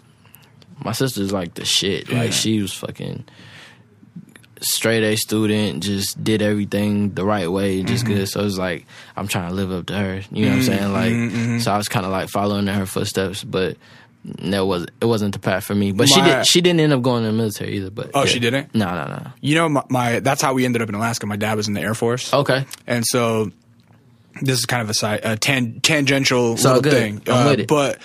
my sister's like the shit. Yeah. Like she was fucking straight A student, just did everything the right way, just Mm-hmm. good. So it's like I'm trying to live up to her. You know what I'm saying? Like mm-hmm. so I was kind of like following in her footsteps, but. That was it wasn't the path for me, but she did. She didn't end up going in the military either. But Oh, yeah. she didn't? No, no, no. You know, my, my that's how we ended up in Alaska. My dad was in the Air Force. Okay, And so this is kind of a, side, a tan, tangential little good. thing, Uh, I'm with it. but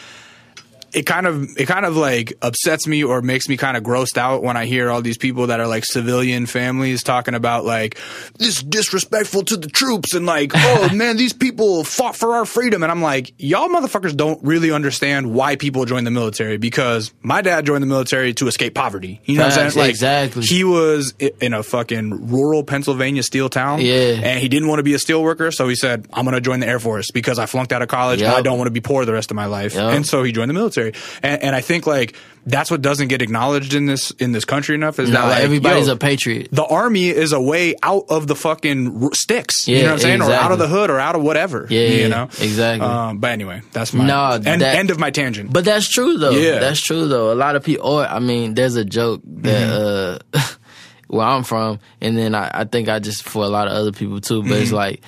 it kind of it kind of like upsets me or makes me kind of grossed out when I hear all these people that are like civilian families talking about like this disrespectful to the troops and like oh man these people fought for our freedom and I'm like y'all motherfuckers don't really understand why people join the military because my dad joined the military to escape poverty you know what I'm saying like exactly. he was in a fucking rural Pennsylvania steel town Yeah. and he didn't want to be a steel worker, so he said, "I'm going to join the Air Force because I flunked out of college and I don't want to be poor the rest of my life." Yep. And so he joined the military. Military, and, and I think like that's what doesn't get acknowledged in this in this country enough is No, that like, everybody's yo, a patriot. the army is a way out of the fucking r- sticks. you know what I'm saying, or out of the hood, or out of whatever. Yeah, you yeah, know exactly. Um, but anyway, that's my No, end, that- end of my tangent. But that's true though. Yeah. That's true though. A lot of people or I mean, there's a joke that Mm-hmm. uh where I'm from and then I, I think I just for a lot of other people too, but Mm-hmm. it's like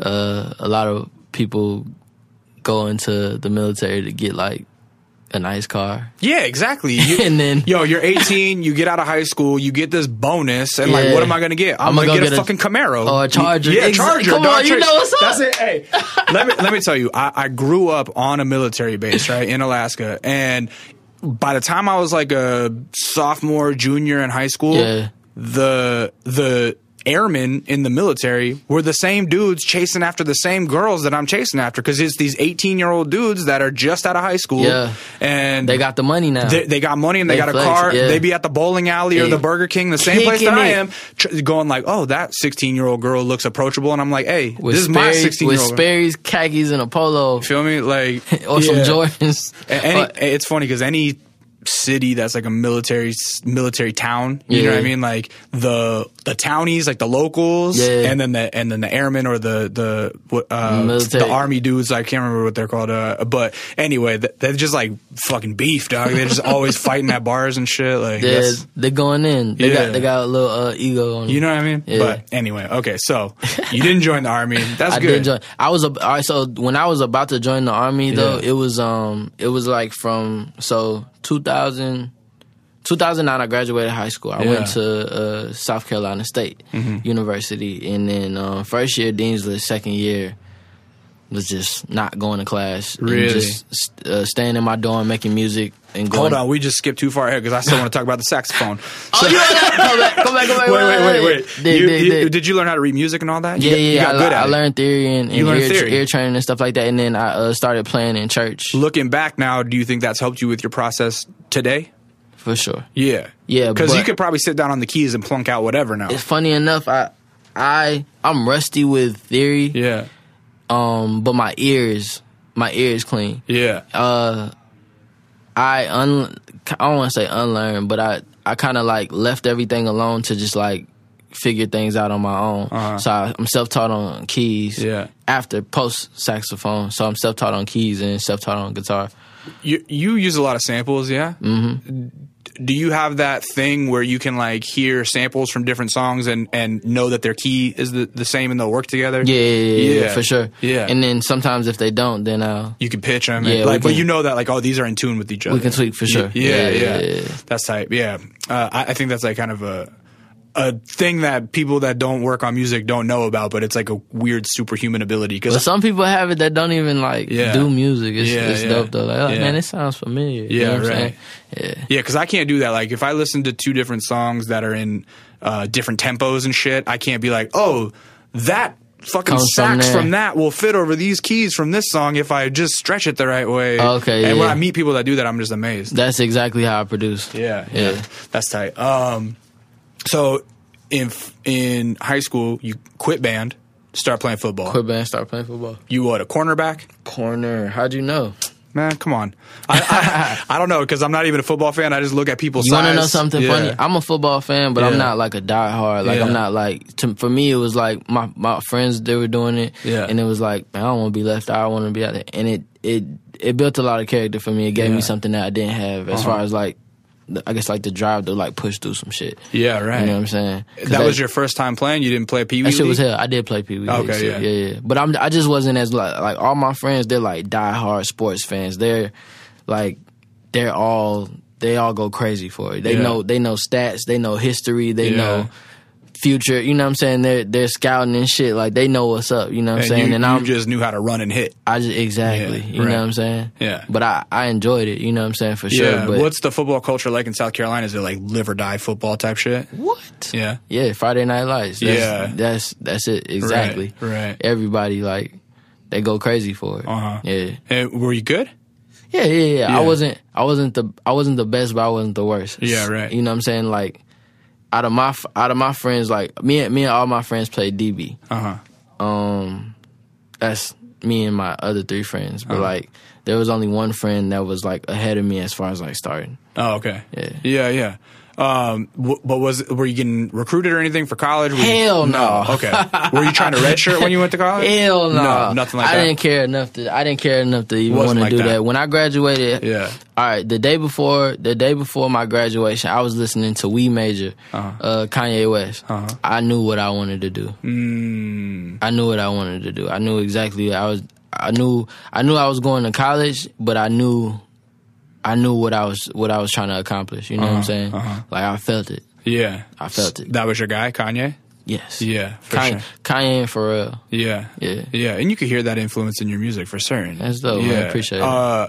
uh a lot of people go into the military to get like a nice car. Yeah, exactly. You, And then- yo, you're 18, you get out of high school, you get this bonus, and like, what am I gonna get? I'm, I'ma gonna go get, a a- fucking Camaro or a Charger. Yeah, Ex- Charger. come on, you know what's up. That's it. Hey, let me let me tell you, I, I grew up on a military base, right in Alaska, and by the time I was like a sophomore, junior in high school, Yeah. the the airmen in the military were the same dudes chasing after the same girls that I'm chasing after because it's these 18 year old dudes that are just out of high school Yeah. and They got the money now. they, they got money and they, They got a car. yeah. They be at the bowling alley or Yeah. the Burger King, the same place that Kicking I am, tr- going like, oh, that 16 year old girl looks approachable. And I'm like, hey, with this is my 16 year old. With Sperry's khakis and a polo Feel me? Like, or some. Jordans. Any, it's funny because any city that's like a military military town, you know what I mean? Like the the townies, like the locals, Yeah. and then the and then the airmen or the the uh, Military. the army dudes. I can't remember what they're called. Uh, but anyway, they're just like fucking beef, dog. They're just always fighting at bars and shit. Like they're, they're going in. They Yeah. got they got a little uh, ego on them. You know what I mean? Yeah. But anyway, okay. So you didn't join the army. That's I good. join. I was a, so when I was about to join the army though, Yeah. it was um it was like from so 2000 2009 I graduated high school. I Yeah. went to uh, South Carolina State University and then um, first year dean's list, second year was just not going to class. and Really? just uh, staying in my dorm making music and going Hold on, we just skipped too far ahead because I still want to talk about the saxophone. Oh, you come back, come back, come back. wait, wait, wait, wait. Did, you, did, you- did. did you learn how to read music and all that? Yeah, got, yeah, you got I, good I at it. learned theory and, You and learned ear, theory. ear training and stuff like that, and then I uh, started playing in church Looking back now, do you think that's helped you with your process today? for sure. Yeah, Yeah, because you could probably sit down on the keys and plunk out whatever now. It's funny enough, I, I, I'm rusty with theory, Yeah, um, but my ears, my ears clean. yeah, Uh, I un, I don't want to say unlearn, but I, I kind of like left everything alone to just like figure things out on my own. Uh-huh. So I, I'm self taught on keys. Yeah. After post saxophone, so I'm self taught on keys and self taught on guitar. you you use a lot of samples, yeah. Mm-hmm. Do you have that thing where you can like hear samples from different songs and and know that their key is the, the same and they'll work together? Yeah, yeah, yeah, yeah, Yeah. for sure. Yeah. And then sometimes if they don't, then uh, You can pitch them, Yeah, and, like, but you know that like, oh, these are in tune with each other. we can tweak for sure. Yeah, yeah, yeah, yeah. That's type. Yeah, uh, I, I think that's like kind of a a thing that people that don't work on music don't know about, but it's like a weird superhuman ability. Because some people have it that don't even like Yeah. do music. It's, Yeah, it's yeah. dope though. Like, oh Yeah. man, it sounds familiar. You Yeah, know what I'm right. saying? Yeah. yeah, because I can't do that. Like if I listen to two different songs that are in uh, different tempos and shit, I can't be like, oh, that. Fucking Comes from sax there. from, that will fit over these keys from this song if I just stretch it the right way. Okay, and when. I meet people that do that, I'm just amazed. That's exactly how I produce. Yeah, yeah, Yeah. that's tight. Um, so in in high school, you quit band, start playing football. Quit band, start playing football. You what? A cornerback? Corner. How'd you know? Man, come on. I I, I don't know because I'm not even a football fan. I just look at people's. You want to know something Yeah. funny? I'm a football fan, but Yeah. I'm not like a diehard. Like Yeah. I'm not like to, for me. It was like my my friends they were doing it, Yeah. and it was like man, I don't want to be left out. I want to be out there, and it it it built a lot of character for me. It gave me something that I didn't have as Uh-huh. far as like I guess like the drive to like push through some shit. Yeah, right. You know what I'm saying? that was your first time playing. You didn't play Pee Wee. That shit was hell. I did play Pee Wee. Okay, yeah. yeah, yeah. But I'm, I just wasn't as like like all my friends. They're like diehard sports fans. They're like they're all they all go crazy for it. They Yeah. know they know stats. They know history. They Yeah. know future. You know what I'm saying? They're they're scouting and shit. Like they know what's up. You know what I'm And saying? you, and I'm just knew how to run and hit. I just exactly. Yeah, you right. know what I'm saying? Yeah. But I I enjoyed it. You know what I'm saying for sure. yeah. But What's the football culture like in South Carolina? Is it like live or die football type shit? what? Yeah. Yeah, Friday Night Lights. That's, Yeah. that's that's it exactly. right. Everybody like they go crazy for it. Uh huh. Yeah. And were you good? yeah, yeah, yeah, Yeah. I wasn't, I wasn't the, I wasn't the best, but I wasn't the worst. Yeah, right. You know what I'm saying? Like, out of my, out of my friends, like me and me and all my friends played DB. Uh huh. Um, that's me and my other three friends, but like there was only one friend that was like ahead of me as far as like starting. Oh, okay. Yeah. Yeah, yeah. Um, w- but was were you getting recruited or anything for college? Were you- Hell no. Okay. Were you trying to redshirt when you went to college? Hell no, No, nothing like I that. I didn't care enough to. I didn't care enough to even want to like do that. that. When I graduated, Yeah. All right, the day before the day before my graduation, I was listening to We Major, Uh-huh. uh, Kanye West. I knew what I wanted to do. Mm, I knew what I wanted to do. I knew exactly. I was. I knew. I knew I was going to college, but I knew. I knew what I was what I was trying to accomplish. You know what I'm saying? Like I felt it. yeah. I felt it. That was your guy, Kanye. Yes. Yeah, for Kanye, sure. Kanye and Pharrell. Yeah. Yeah. Yeah, and you could hear that influence in your music for certain. That's dope, man. Appreciate it. Uh,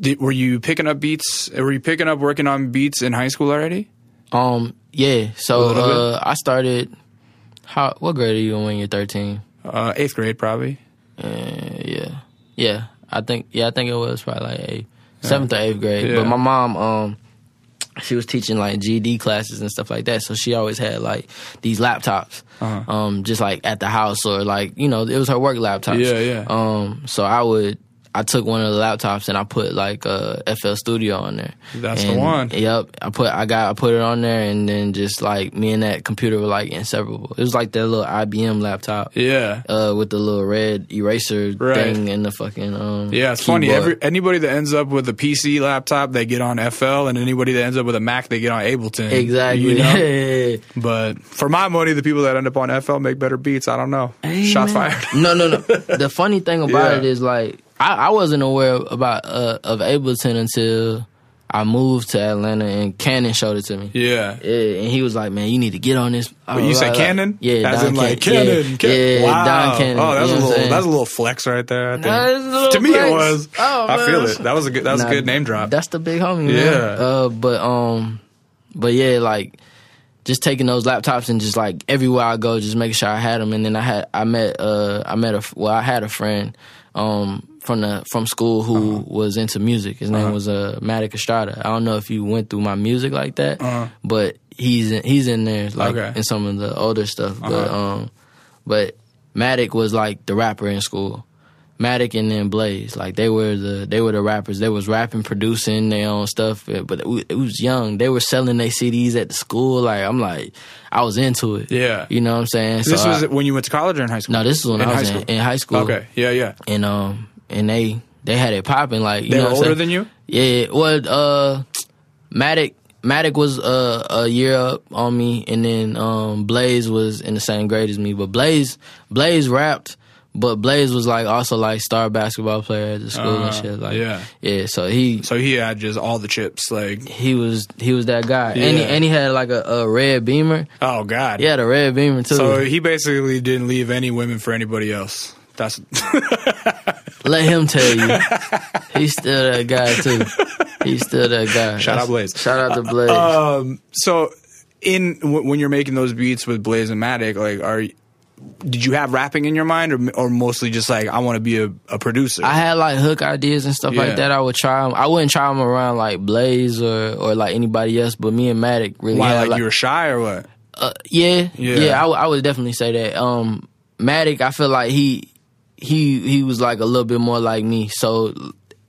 did, were you picking up beats? Were you picking up working on beats in high school already? Um. Yeah. So uh, I started. How? What grade are you in when you're 13? Uh, eighth grade, probably. Uh, yeah, yeah. I think yeah, I think it was probably like eighth, seventh or eighth grade. Yeah. But my mom, um, she was teaching like GD classes and stuff like that, so she always had like these laptops, Uh-huh. um, just like at the house or like you know it was her work laptops. Yeah, yeah. Um, so I would. I took one of the laptops and I put like uh, FL Studio on there. That's the one. Yep, I put I got I put it on there and then just like me and that computer were like inseparable. It was like that little IBM laptop Yeah. uh, with the little red eraser Right. thing and the fucking um. Yeah, it's funny. Every anybody that ends up with a PC laptop, they get on FL, and anybody that ends up with a Mac, they get on Ableton. exactly. You know? Yeah. But for my money, the people that end up on FL make better beats. I don't know. Shots man. fired. no, no, no. The funny thing about Yeah. it is like I, I wasn't aware about uh, of Ableton until I moved to Atlanta and Cannon showed it to me. yeah. Yeah, and he was like, "Man, you need to get on this." You was say like- Cannon? Yeah, as Don in like Cannon. Cannon. Yeah, Can- yeah, wow. Don Cannon. Oh, that's a know what I'm little. That's a little flex right there. I think. To me, it was. Oh, I feel it. That was a good. That was Nah, a good name drop. That's the big homie. Yeah. Uh, but um, but yeah, like just taking those laptops and just like everywhere I go, just making sure I had them. And then I had I met uh I met a well I had a friend um from the from school who Uh-huh. was into music. His name was uh Matic Estrada. I don't know if you went through my music like that, Uh-huh. but he's in, he's in there like Okay. in some of the older stuff. But Uh-huh. um, but Matic was like the rapper in school. Matic and then Blaze, like they were the they were the rappers. They was rapping, producing their own stuff, eh, but it it was young. They were selling their CDs at the school. Like I'm like, I was into it. Yeah. you know what I'm saying. this So was I- when you went to college or in high school? no, this was when in I high was in, in high school. Okay. Yeah. Yeah. and um and they they had it popping. Like you They know were older saying? than you. Yeah, well, uh, Matic Matic was uh, a year up on me, and then um, Blaze was in the same grade as me. But Blaze Blaze rapped, but Blaze was like also like star basketball player at the school Uh, and shit. Like yeah. yeah. So he So he had just all the chips. Like, he was he was that guy, and he and he had like a, a red Beamer. oh god. He had a red Beamer too. So he basically didn't leave any women for anybody else. That's Let him tell you, he's still that guy too. He's still that guy. Shout out Blaze. Shout out to Blaze. um. So in w- when you're making those beats with Blaze and Matic, like, are did you have rapping in your mind, or or mostly just like I want to be a, a producer? I had like hook ideas and stuff Yeah. like that. I would try them. I wouldn't try them around like Blaze or, or like anybody else, but me and Matic really Why? had Like, you were shy or what? uh, yeah, Yeah. yeah. I, would- I would definitely say that. Um, Matic, I feel like he he he was like a little bit more like me, so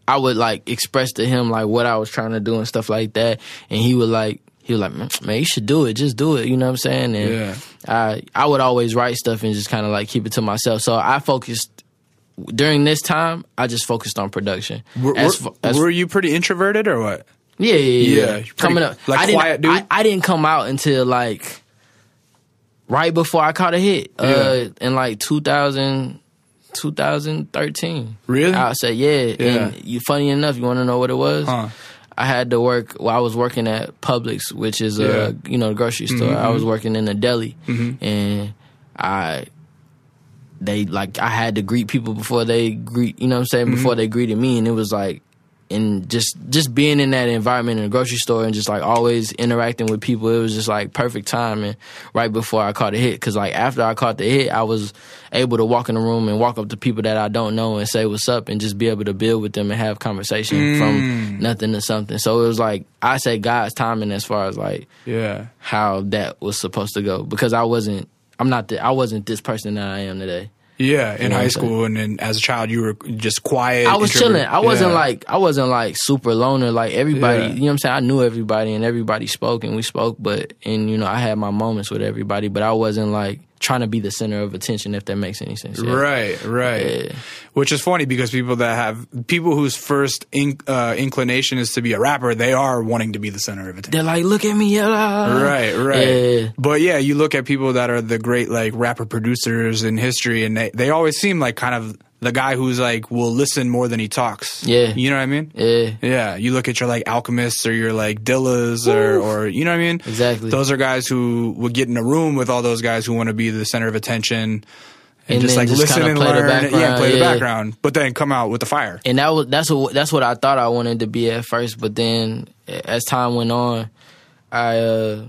I would like express to him like what I was trying to do and stuff like that, and he would like he was like, "Man, man, you should do it, just do it. You know what I'm saying? And Yeah. I I would always write stuff and just kind of like keep it to myself. So I focused during this time. I just focused on production. Were, As were- as- were you pretty introverted or what? yeah, yeah, yeah. Yeah, yeah. pretty- Coming up, like I didn't, quiet dude? I, I didn't come out until like right before I caught a hit. Uh, in like 2000, 2013. Really? I said, yeah. Yeah. And you, funny enough, you want to know what it was? Huh. I had to work. Well, I was working at Publix, which is Yeah. Mm-hmm, a you know grocery store. I was working in a deli, and I they like I had to greet people before they greet. You know what I'm saying? Mm-hmm. Before they greeted me, and it was like, and just just being in that environment in a grocery store and just like always interacting with people, it was just like perfect timing right before I caught a hit. Because like after I caught the hit, I was able to walk in the room and walk up to people that I don't know and say what's up and just be able to build with them and have conversation Mm. from nothing to something. So it was like I say God's timing as far as like Yeah. how that was supposed to go because I wasn't I'm not the, I wasn't this person that I am today. Yeah, in know high school and then as a child you were just quiet. I was introvert. chilling. I wasn't Yeah. like I wasn't like super loner. Like everybody, Yeah. you know what I'm saying. I knew everybody and everybody spoke and we spoke, but and you know I had my moments with everybody, but I wasn't like trying to be the center of attention. If that makes any sense. Yeah. Right, right. Yeah. Which is funny because people that have people whose first uh, inclination is to be a rapper, they are wanting to be the center of attention. They're like, look at me, yeah. Right, right. But yeah, you look at people that are the great like rapper producers in history, and they they always seem like kind of the guy who's like will listen more than he talks. Yeah. you know what I mean. Yeah. Yeah, you look at your like alchemists or your like Dillas or or you know what I mean. Exactly. Those are guys who would get in a room with all those guys who want to be the center of attention. And, And just like just listen and play the learn, yeah, play the background, but then come out with the fire. and that was that's what that's what I thought I wanted to be at first, but then as time went on, I uh,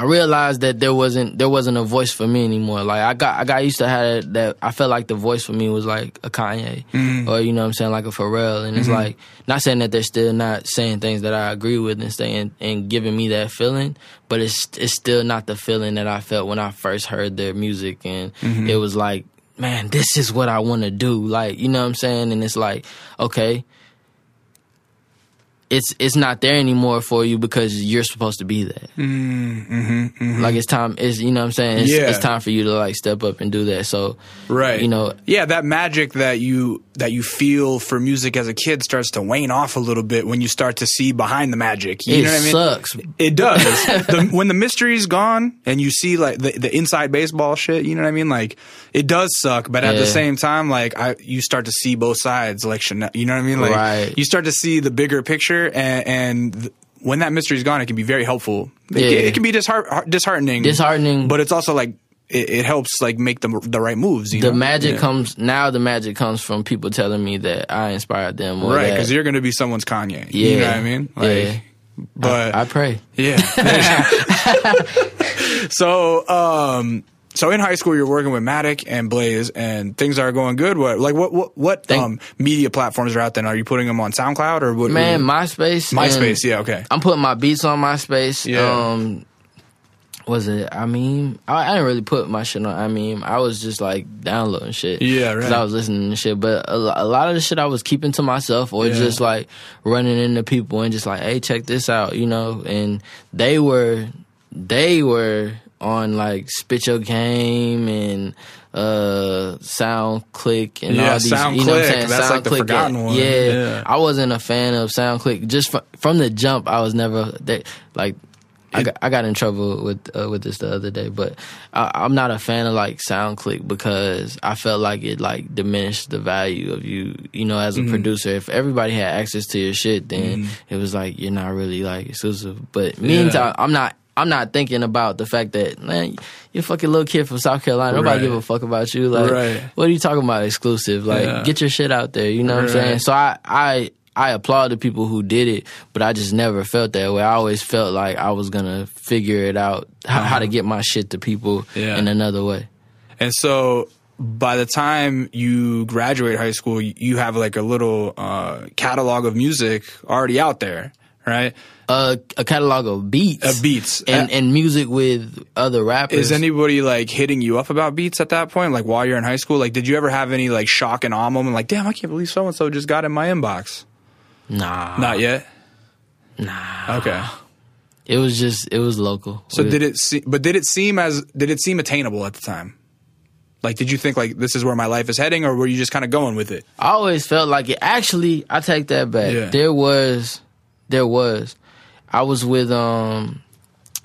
I realized that there wasn't there wasn't a voice for me anymore. Like I got I got used to have that I felt like the voice for me was like a Kanye mm-hmm. or you know what I'm saying like a Pharrell, and it's mm-hmm. like not saying that they're still not saying things that I agree with and saying and giving me that feeling, but it's it's still not the feeling that I felt when I first heard their music, and mm-hmm. it was like man, this is what I want to do. Like, you know what I'm saying? And it's like, okay, it's it's not there anymore for you because you're supposed to be that. Mm-hmm, Like it's time. It's you know what I'm saying. It's, Yeah. it's time for you to like step up and do that. So Right. you know, Yeah, that magic that you that you feel for music as a kid starts to wane off a little bit when you start to see behind the magic. You it know what I mean? sucks. It does. the, when the mystery's gone and you see like the, the inside baseball shit, you know what I mean? Like it does suck, but at the same time, like I, you start to see both sides. Like Chanel, you know what I mean? Like Right. you start to see the bigger picture, and, and th- when that mystery is gone, it can be very helpful. It, Yeah. can, it can be disheart- disheartening, Disheartening. but it's also like it, it helps like make the the right moves. You The know? magic Yeah. comes now. The magic comes from people telling me that I inspired them. Right because you're going to be someone's Kanye. Yeah. you know what I mean? Like, Yeah. But I pray. Yeah. so, um, so in high school, you're working with Matic and Blaze, and things are going good. What, like, what, what, what Thank- um, media platforms are out there? Are you putting them on SoundCloud or what? Man, MySpace. MySpace. Yeah. Okay. I'm putting my beats on MySpace. Yeah. Um, was it? I mean, I, I didn't really put my shit on. I mean, I was just like downloading shit. Yeah, right. I was listening to shit, but a, a lot of the shit I was keeping to myself, or Yeah. just like running into people and just like, hey, check this out, you know. And they were, they were on like Spit Your Game and uh SoundClick and Yeah, all these SoundClick. you know what I'm saying That's like the SoundClick, forgotten one. yeah, Yeah. I wasn't a fan of SoundClick. Just fr- from the jump, I was never like. I got, I got in trouble with uh, with this the other day, but I, I'm not a fan of like SoundClick because I felt like it like diminished the value of you, you know, as a Mm-hmm. producer. If everybody had access to your shit, then it was like you're not really like exclusive. But meantime, I'm not. I'm not thinking about the fact that man, you're a fucking little kid from South Carolina. Nobody Right. give a fuck about you. Like, Right. what are you talking about exclusive? Like, Yeah. get your shit out there. You know what I'm saying? So I, I, I applaud the people who did it, but I just never felt that way. I always felt like I was gonna figure it out how, how to get my shit to people Yeah. in another way. And so by the time you graduate high school, you have like a little uh, catalog of music already out there, right? Uh, a catalog of beats, Uh, beats. and Uh, and music with other rappers. Is anybody like hitting you up about beats at that point? Like while you're in high school? Like, did you ever have any like shock and awe moment? Like, damn, I can't believe so and so just got in my inbox. nah, Not yet. nah. Okay. It was just it was local. So We- did it? Se- but did it seem as? Did it seem attainable at the time? Like, did you think like this is where my life is heading, or were you just kind of going with it? I always felt like it. Actually, I take that back. Yeah. There was, there was. I was with um,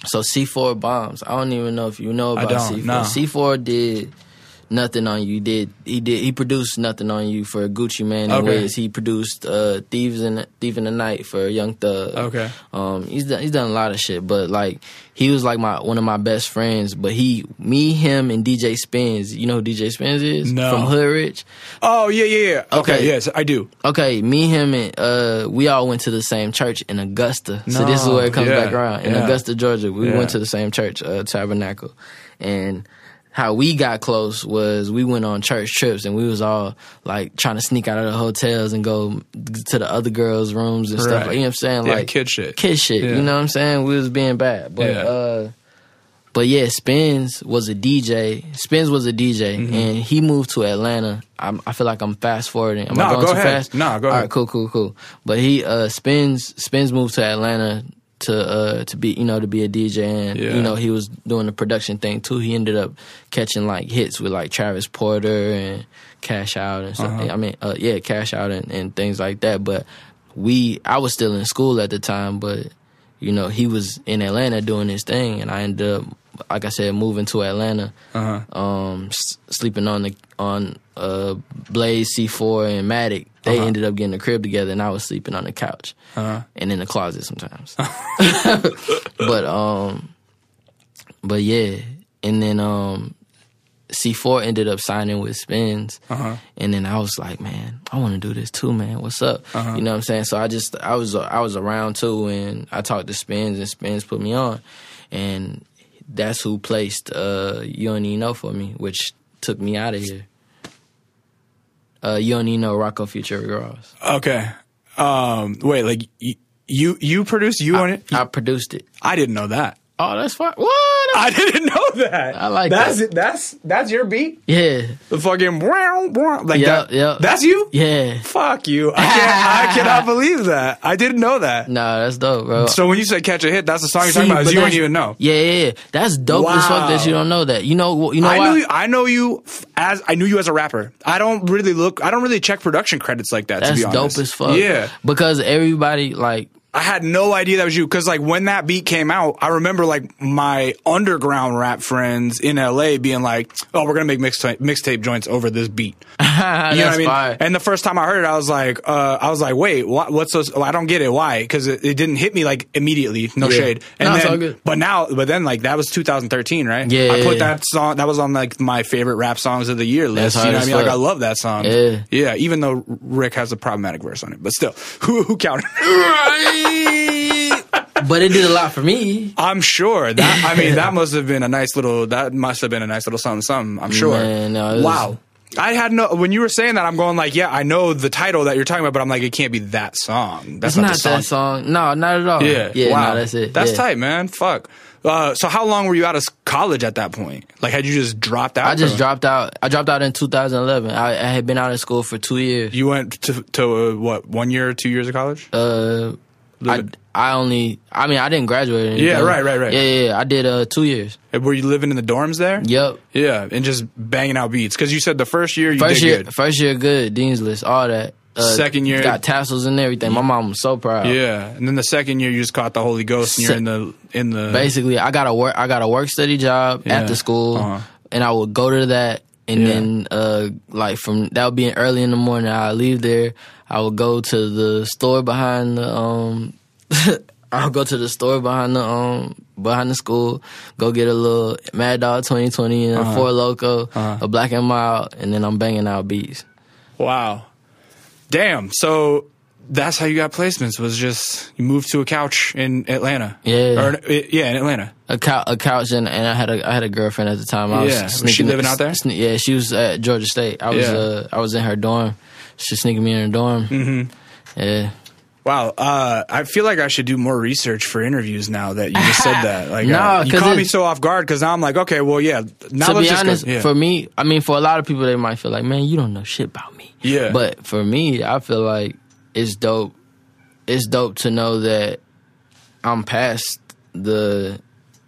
so C four bombs. I don't even know if you know about don't, C four. no. C four did nothing on you. He did he did he produced nothing on you for Gucci Mane and Okay. Wiz. He produced uh, Thieves in the, Thief in the Night for Young Thug. Okay. Um, he's done he's done a lot of shit, but like he was like my one of my best friends. But he, me, him, and DJ Spinz. You know who DJ Spinz is? No. From Hood Rich. Oh yeah, yeah, yeah. Okay, Okay. yes, I do. Okay, me, him, and uh, we all went to the same church in Augusta. so this is where it comes yeah, back around in yeah. Augusta, Georgia. We Yeah. went to the same church, uh, Tabernacle, and how we got close was we went on church trips and we was all like trying to sneak out of the hotels and go to the other girls' rooms and stuff. Right. You know what I'm saying? Yeah, like kid shit. kid shit. Yeah. You know what I'm saying? We was being bad, but Yeah. uh, but yeah, Spinz was a DJ. Spinz was a DJ, Mm-hmm. and he moved to Atlanta. I'm, I feel like I'm fast forwarding. Am No, I going go too ahead. fast? No, go All ahead. right, cool, cool, cool. But he uh, Spinz Spinz moved to Atlanta to uh to be you know to be a DJ, and Yeah. you know he was doing the production thing too. He ended up catching like hits with like Travis Porter and Cash Out and stuff. Uh-huh. I mean, uh, yeah, Cash Out and, and things like that. But we, I was still in school at the time, but you know he was in Atlanta doing his thing, and I ended up, like I said, moving to Atlanta, Uh-huh. um, s- sleeping on the on uh Blaze C4 and Matic. They Uh-huh. ended up getting a crib together, and I was sleeping on the couch Uh-huh. and in the closet sometimes. but um, but yeah, and then um, C4 ended up signing with Spinz, Uh-huh. and then I was like, man, I want to do this too, man. What's up? Uh-huh. You know what I'm saying? So I just I was I was around too, and I talked to Spinz, and Spinz put me on, and that's who placed uh, You Don't Even Know for me, which took me out of here. Uh, you don't even know Rocko Future Ross. Okay. Um, wait, like y- you you produced you on it? I produced it. I didn't know that. Oh, that's fine. What? I didn't know that. I like that's that. It, that's that's your beat. Yeah, The fucking wow, wow, like Yep, that. yep. That's you. yeah. Fuck you. I can't. I cannot believe that. I didn't know that. Nah, that's dope, bro. So when you said catch a hit, that's the song you're See, talking about. You don't even know. Yeah, yeah, yeah. That's dope as fuck that you don't know that. You know, what you know I why? knew you, I know you as I knew you as a rapper. I don't really look. I don't really check production credits like that. to that's be honest. dope as fuck. Yeah, because everybody like I had no idea that was you because like when that beat came out, I remember like my underground rap friends in LA being like, "Oh, we're gonna make mixtape mixtape joints over this beat." You know what I mean? fire. And the first time I heard it, I was like, uh, I was like, wait, what, what's those? Oh, I don't get it. Why? Because it, it didn't hit me like immediately. No Yeah. shade. And No, then, but now, but then like that was 2013, right? Yeah, I put that song. That was on like my favorite rap songs of the year list. That's You know what I mean? Like. I love that song. Yeah. Yeah. Even though Rick has a problematic verse on it, but still, who who counted? but it did a lot for me. I'm sure that. I mean, that must have been a nice little. That must have been a nice little something. Something. I'm sure. Man, no, was- wow. I had no when you were saying that I'm going like yeah I know the title that you're talking about but I'm like it can't be that song that's It's not, the song that song. No, not at all. yeah yeah. wow No, that's it. that's yeah. tight man fuck uh, so how long were you out of college at that point like had you just dropped out I just or- dropped out. I dropped out in 2011. I, I had been out of school for two years. you went to to uh, what one year or two years of college Uh, I I only. I mean, I didn't graduate. Or anything. Yeah, right, right, right. Yeah, yeah. yeah. I did uh two years. were you living in the dorms there Yep. yeah and just banging out beats because you said the first year you First did year, good first year, good. Dean's list, all that. Uh, Second year- got tassels and everything. My mom was so proud. yeah and then the second year you just caught the Holy Ghost and you're in the in the Basically, I got a work. I got a work study job Yeah. after school, Uh-huh. and I would go to that. And Yeah. then, uh, like from that would be early in the morning. I leave there. I would go to the store behind the um. I'll go to the store behind the um behind the school, go get a little Mad Dog 2020 and Uh-huh. a Four Loco, a Black and Mild, and then I'm banging out beats. Wow. Damn. So that's how you got placements was just you moved to a couch in Atlanta. Yeah. Or uh, yeah, in Atlanta. a, cou- a couch and, and I had a I had a girlfriend at the time. I was Yeah. Was she living out there? sne- yeah, she was at Georgia State. I was Yeah. uh, I was in her dorm. She sneaking me in her dorm. Mm-hmm. Yeah, Wow. Uh, I feel like I should do more research for interviews now that you just said that. Like, No, uh, you caught me so off guard because now I'm like, okay, well, yeah. Now to be honest. Yeah. for me, I mean, for a lot of people, they might feel like, man, you don't know shit about me. Yeah. But for me, I feel like it's dope. It's dope to know that I'm past the,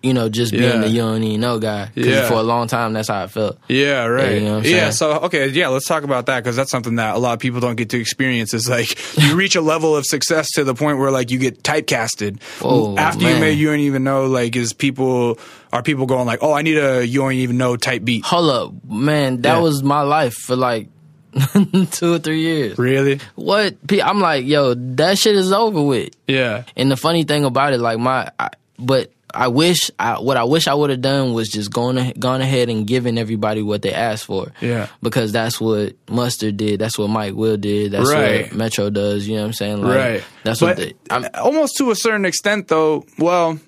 you know, just being Yeah. the you don't even know guy. Yeah. for a long time, that's how I felt. Yeah, right. you know yeah, so okay, yeah, let's talk about that because that's something that a lot of people don't get to experience. Is like you reach a level of success to the point where like you get typecasted. Oh, After you made you don't even know like is people are people going like, oh, I need a you don't even know type beat. Hold up, man, that Yeah. was my life for like two or three years. Really? What? I'm like, yo, that shit is over with. Yeah. And the funny thing about it, like my, I, but I wish, I, what I wish I would have done was just gone, gone ahead and given everybody what they asked for. Yeah. Because that's what Mustard did. That's what Mike Will did. That's Right. what Metro does. You know what I'm saying? Like, right. That's but what they, almost to a certain extent though. Well.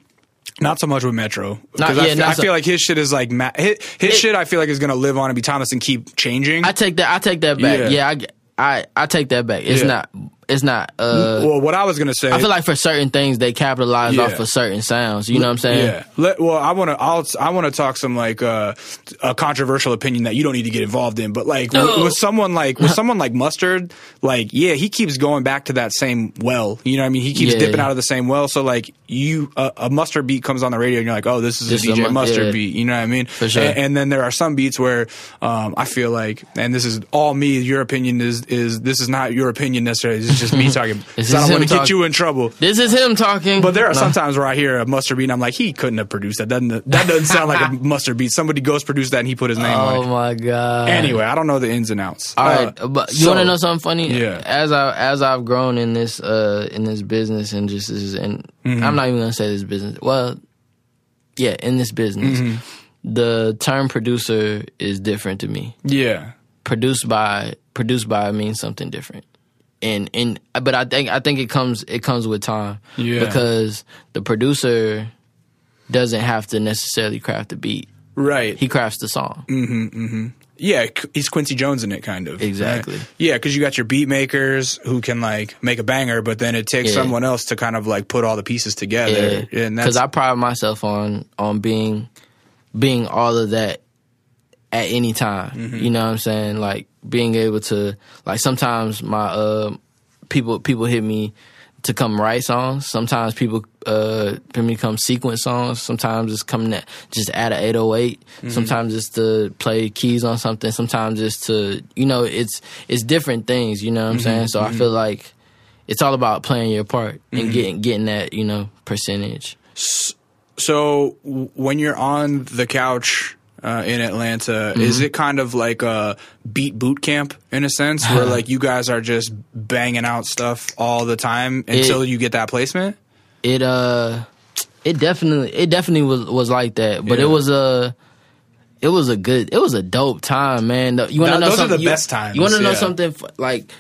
Not so much with Metro because I, yeah, feel- I so- feel like his shit is like ma- his, his It- shit. I feel like is gonna live on and be Thomas and keep changing. I take that. I take that back. Yeah. Yeah, I, I, I take that back. It's Yeah. not it's not. Uh, well, what I was gonna say, I feel like for certain things they capitalize Yeah. off of certain sounds. You know what I'm saying? Yeah. Let, well, I want to. I'll. I want to talk some like uh, a controversial opinion that you don't need to get involved in. But like with, with someone like with someone like mustard, like yeah, he keeps going back to that same well. You know, what I mean, he keeps Yeah. dipping out of the same well. So like you, a a mustard beat comes on the radio, and you're like, oh, this is This a is a DJ mustard beat. You know what I mean? For sure. And, and then there are some beats where um, I feel like, and this is all me. Your opinion is is this is not your opinion necessarily. This is just me talking. This I is don't want him to get you in trouble. This is him talking. But there are No. sometimes where I hear a mustard beat and I'm like, he couldn't have produced that. Doesn't that doesn't sound like a mustard beat? Somebody ghost produced that and he put his name Oh on it. Oh my god. Anyway, I don't know the ins and outs. All Uh, right, but you so- want to know something funny? Yeah. As I as I've grown in this uh in this business and just this and Mm-hmm. I'm not even gonna say this business. Well, yeah, in this business, Mm-hmm. the term producer is different to me. Yeah, Produced by produced by means something different. And and but I think I think it comes it comes with time. Yeah. Because the producer doesn't have to necessarily craft the beat. right. He crafts the song. yeah, he's Quincy Jones in it, kind of. Exactly. right? Yeah, because you got your beat makers who can like make a banger, but then it takes Yeah. someone else to kind of like put all the pieces together. Yeah, because I pride myself on on being being all of that at any time. Mm-hmm. You know what I'm saying? Like being able to like sometimes my uh people people hit me to come write songs. Sometimes people uh for me come sequence songs. Sometimes it's coming at just add a 808. Mm-hmm. Sometimes it's to play keys on something. Sometimes it's to you know it's it's different things. You know what I'm Mm-hmm. saying? So I feel like it's all about playing your part Mm-hmm. and getting getting that you know percentage. So when you're on the couch uh, in Atlanta, Mm-hmm. is it kind of like a beat boot camp in a sense, where like you guys are just banging out stuff all the time until you get that placement? It uh, it definitely it definitely was was like that, but Yeah. it was a. It was a good. It was a dope time, man. You want to know those are something? the you, best times, You want to know yeah. something? Like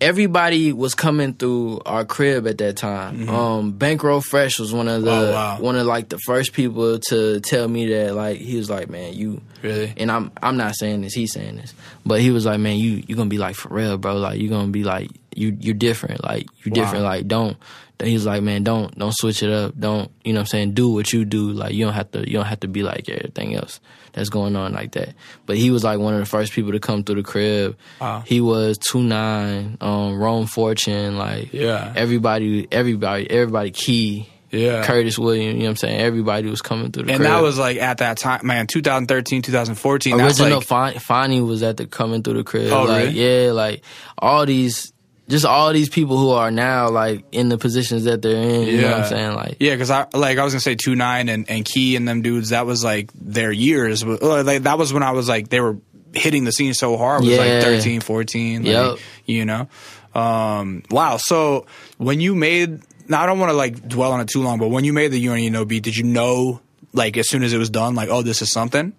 everybody was coming through our crib at that time. Um, Bankroll Fresh was one of the Mm-hmm. Oh, wow. one of like the first people to tell me that. Like he was like, man, you Really? and I'm I'm not saying this, he's saying this. But he was like, Man, you you gonna be like for real, bro. Like you gonna be like you you're different. Like you Wow. different. Like don't he was like, Man, don't don't switch it up. Don't you know what I'm saying, do what you do. Like you don't have to you don't have to be like everything else that's going on like that. But he was like one of the first people to come through the crib. Wow. He was two nine, um, Rome Fortune, like Yeah. everybody everybody everybody key. Yeah. Curtis Williams, you know what I'm saying? Everybody was coming through the And crib. that was like at that time, man, 2013, 2014. That's original like, Fon- Fonnie was at the coming through the crib. Oh, like, really? Yeah, like all these, just all these people who are now like in the positions that they're in. You know what I'm saying? Like, yeah, because I like I was gonna say two nine and and Key and them dudes. That was like their years. But, uh, Like that was when I was like they were hitting the scene so hard. It was like Yeah. 13, 14. Like, Yep. You know. Um. Wow. So when you made, now I don't want to like dwell on it too long, but when you made the You Know beat, did you know like as soon as it was done, like oh this is something?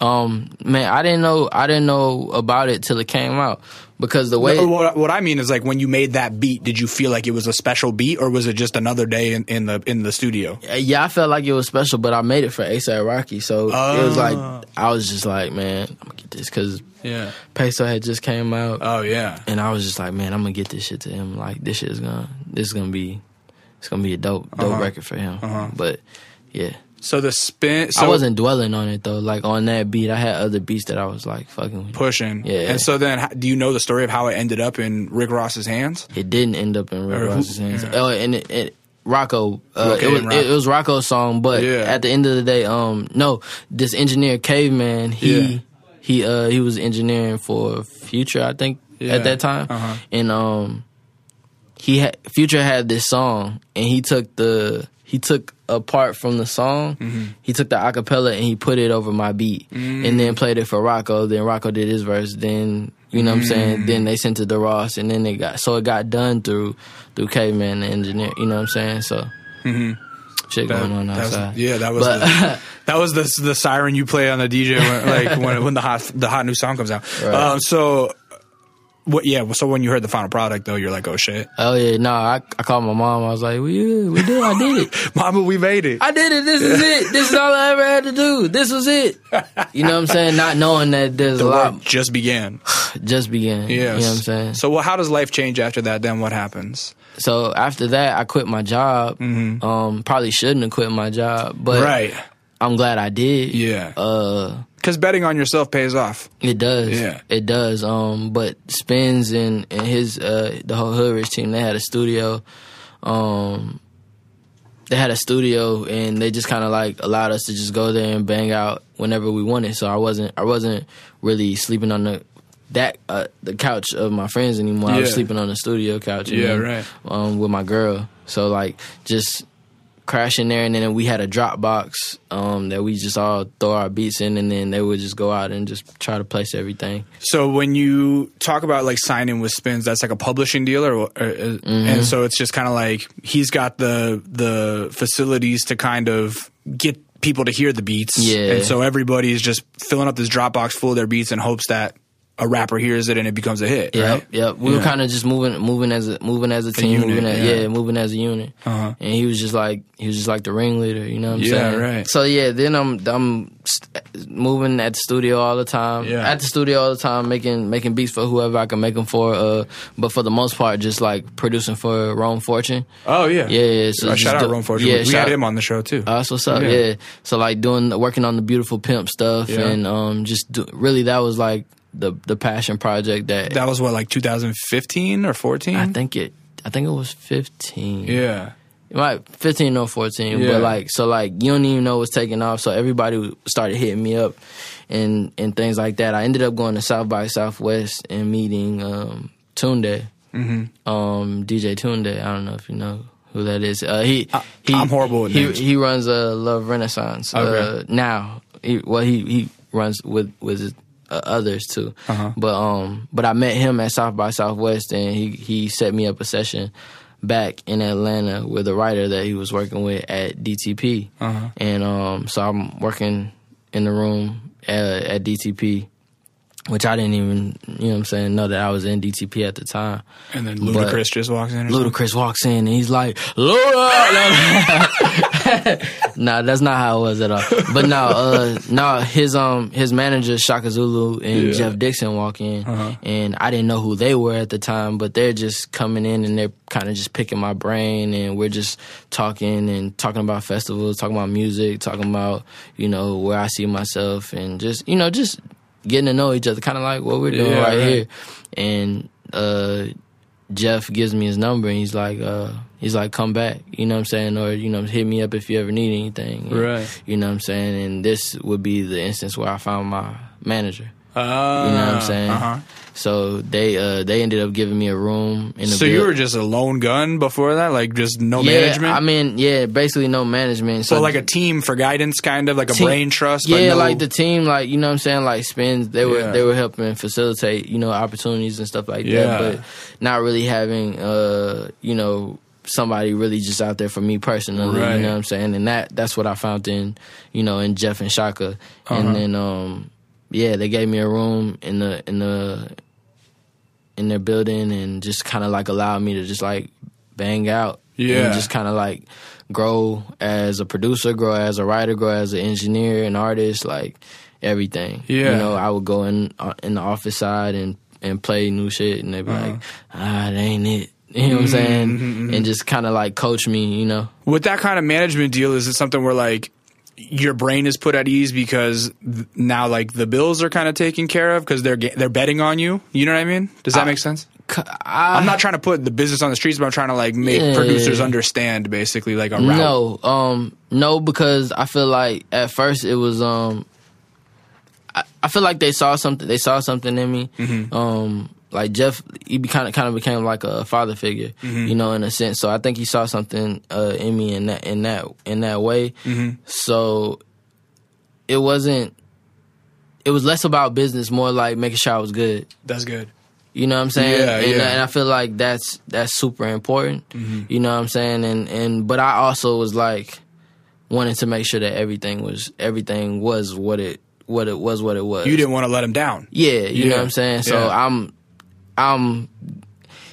Um, man, I didn't know, I didn't know about it till it came out because the way. Or what, what I mean is like when you made that beat, did you feel like it was a special beat or was it just another day in, in the in the studio? yeah, I felt like it was special, but I made it for ASAP Rocky, so it was like Oh. I was just like, man, I'm gonna get this because Yeah. Peso had just came out, Oh yeah. and I was just like, man, I'm gonna get this shit to him. Like this shit is gonna, this is gonna be, it's gonna be a dope, dope Uh-huh. record for him. But yeah, So the spin. So I wasn't dwelling on it though. Like on that beat, I had other beats that I was like fucking with. pushing. Yeah. And so then, do you know the story of how it ended up in Rick Ross's hands? It didn't end up in Rick Or who- Ross's hands. yeah. Oh, and it, it, Rocko, uh, Okay, it was it, was Rocko's song, but Yeah. at the end of the day, um, no, this engineer Caveman, he Yeah. he uh he was engineering for Future, I think, Yeah. at that time, Uh-huh. and um, he had Future had this song, and he took the he took a part from the song, Mm-hmm. he took the acapella and he put it over my beat, Mm. and then played it for Rocko. Then Rocko did his verse. Then you know what I'm Mm. saying. Then they sent it to Ross, and then it got so it got done through through Caveman the engineer. You know what I'm saying? So shit going on Mm-hmm. Was- outside. yeah, that was But- the, that was the the siren you play on the DJ when, like when when the hot the hot new song comes out. Right. Um, so what? Yeah. So when you heard the final product, though, you're like, oh shit, Oh yeah, no, I, I called my mom. I was like, "We we did, I did it, Mama, we made it. I did it. This is it. This is all I ever had to do. This was it." You know what I'm saying? Not knowing that there's the a lot. just began. just began. Yes. You know what I'm saying? So, well, how does life change after that? Then what happens? So after that, I quit my job. Um, probably shouldn't have quit my job, but Mm-hmm. right. I'm glad I did. Yeah. Uh, Because betting on yourself pays off. it does. Yeah. It does. Um, but Spinz and, and his uh the whole Hood Rich team, they had a studio. Um, they had a studio and they just kind of like allowed us to just go there and bang out whenever we wanted. So I wasn't I wasn't really sleeping on the that uh, the couch of my friends anymore. I was sleeping on the studio couch. Yeah, then, right. Um, with my girl. So like just crashing there and then we had a Dropbox um, that we just all throw our beats in and then they would just go out and just try to place everything. So when you talk about like signing with Spinz, that's like a publishing deal, or, or Mm-hmm. and so it's just kind of like he's got the the facilities to kind of get people to hear the beats, Yeah. And so everybody's just filling up this Dropbox full of their beats in hopes that a rapper hears it and it becomes a hit, Yep, right? yep. We were kind of just moving, moving as a moving as a team, unit, moving as, yeah. yeah. moving as a unit. Uh-huh. And he was just like he was just like the ringleader, you know what I'm Yeah, saying? right. So yeah, then I'm I'm moving at the studio all the time. Yeah. At the studio all the time, making making beats for whoever I can make them for. Uh, but for the most part, just like producing for Rome Fortune. Oh yeah, Yeah, yeah. So Uh, shout out do- Rome Fortune. Yeah, we shout- had him on the show too. Oh, that's what's up. Yeah. Yeah. So like doing working on the beautiful pimp stuff Yeah. and um just do, really that was like the the passion project that, that was what like 2015 or 14. I think it I think it was 15. yeah, might 15 or 14, Yeah. but like so like you don't even know what's taking off. So everybody started hitting me up and and things like that. I ended up going to South by Southwest and meeting um Tunde. Mm-hmm. Um DJ Tunde. I don't know if you know who that is. Uh he, he I'm horrible he, names. he runs a Love Renaissance. Uh Okay. now. He, well he he runs with with uh, others too. Uh-huh. But um, but I met him at South by Southwest, and he he set me up a session back in Atlanta with a writer that he was working with at DTP, Uh-huh. and um, so I'm working in the room at, at DTP. Which I didn't even, you know what I'm saying, know that I was in DTP at the time. and then But- Ludacris just walks in. something? Ludacris walks in and he's like, Luda! nah, that's not how it was at all. But no, uh, no, his um his manager Shaka Zulu and Yeah. Jeff Dixon walk in, Uh-huh. and I didn't know who they were at the time, but they're just coming in and they're kind of just picking my brain, and we're just talking and talking about festivals, talking about music, talking about you know where I see myself, and just you know just getting to know each other, kind of like what we're doing Yeah, right, right. here, and. uh Jeff gives me his number and he's like, uh, he's like, come back, you know what I'm saying? Or, you know, hit me up if you ever need anything. Right. You know what I'm saying? And this would be the instance where I found my manager. Uh, You know what I'm saying? Uh-huh. So they uh they ended up giving me a room in the So you were just a lone gun before that, like just no yeah, management. I mean, yeah, basically no management. so like a team for guidance, kind of like a team- brain trust. but Yeah, no- like the team, like you know what I'm saying, like Spinz. They were Yeah. they were helping facilitate, you know, opportunities and stuff like Yeah. that. But not really having, uh, you know, somebody really just out there for me personally. Right. You know what I'm saying, and that that's what I found in, you know, in Jeff and Shaka, Uh-huh. and then um, yeah, they gave me a room in the in the in their building and just kind of like allowed me to just like bang out. Yeah. And just kind of like grow as a producer, grow as a writer, grow as an engineer, an artist, like everything. Yeah. You know, I would go in uh, in the office side and and play new shit, and they'd be like, ah, that ain't it. You know what I'm saying? And just kind of like coach me, you know. with that kind of management deal, is it something where like your brain is put at ease because th- now like the bills are kind of taken care of because they're they're betting on you. You know what I mean? Does that make sense? I, am not trying to put the business on the streets, but I'm trying to like make Yeah. producers understand basically like a route. No, um, no, because I feel like at first it was um, I, I feel like they saw something. They saw something in me. Mm-hmm. Um, like Jeff, he be kind of kind of became like a father figure, Mm-hmm. you know, in a sense. So I think he saw something uh, in me in that in that in that way. Mm-hmm. So it wasn't. It was less about business, more like making sure I was good. That's good. You know what I'm saying? Yeah, and, yeah. Mm-hmm. and I feel like that's that's super important. You know what I'm saying? And and but I also was like wanting to make sure that everything was everything was what it what it was what it was. You didn't want to let him down. Yeah, you Yeah, know what I'm saying? So. I'm I'm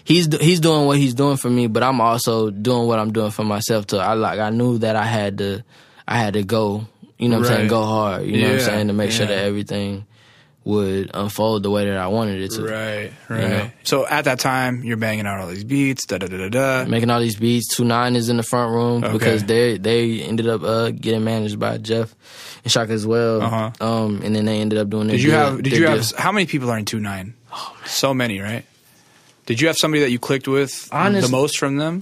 he's he's doing what he's doing for me, but I'm also doing what I'm doing for myself too. I like I knew that I had to I had to go, you know what I'm saying, go hard, you know what I'm saying, to make sure that everything would unfold the way that I wanted it to. Right, right. know? So at that time, you're banging out all these beats, da da da da da. Making all these beats. Two Nine is in the front room Okay. because they they ended up uh, getting managed by Jeff and Shaka as well. Uh-huh. Um, and then they ended up doing. Did you have? Did you have? How many people are in two nine? Oh, So many, right? Did you have somebody that you clicked with the most from them?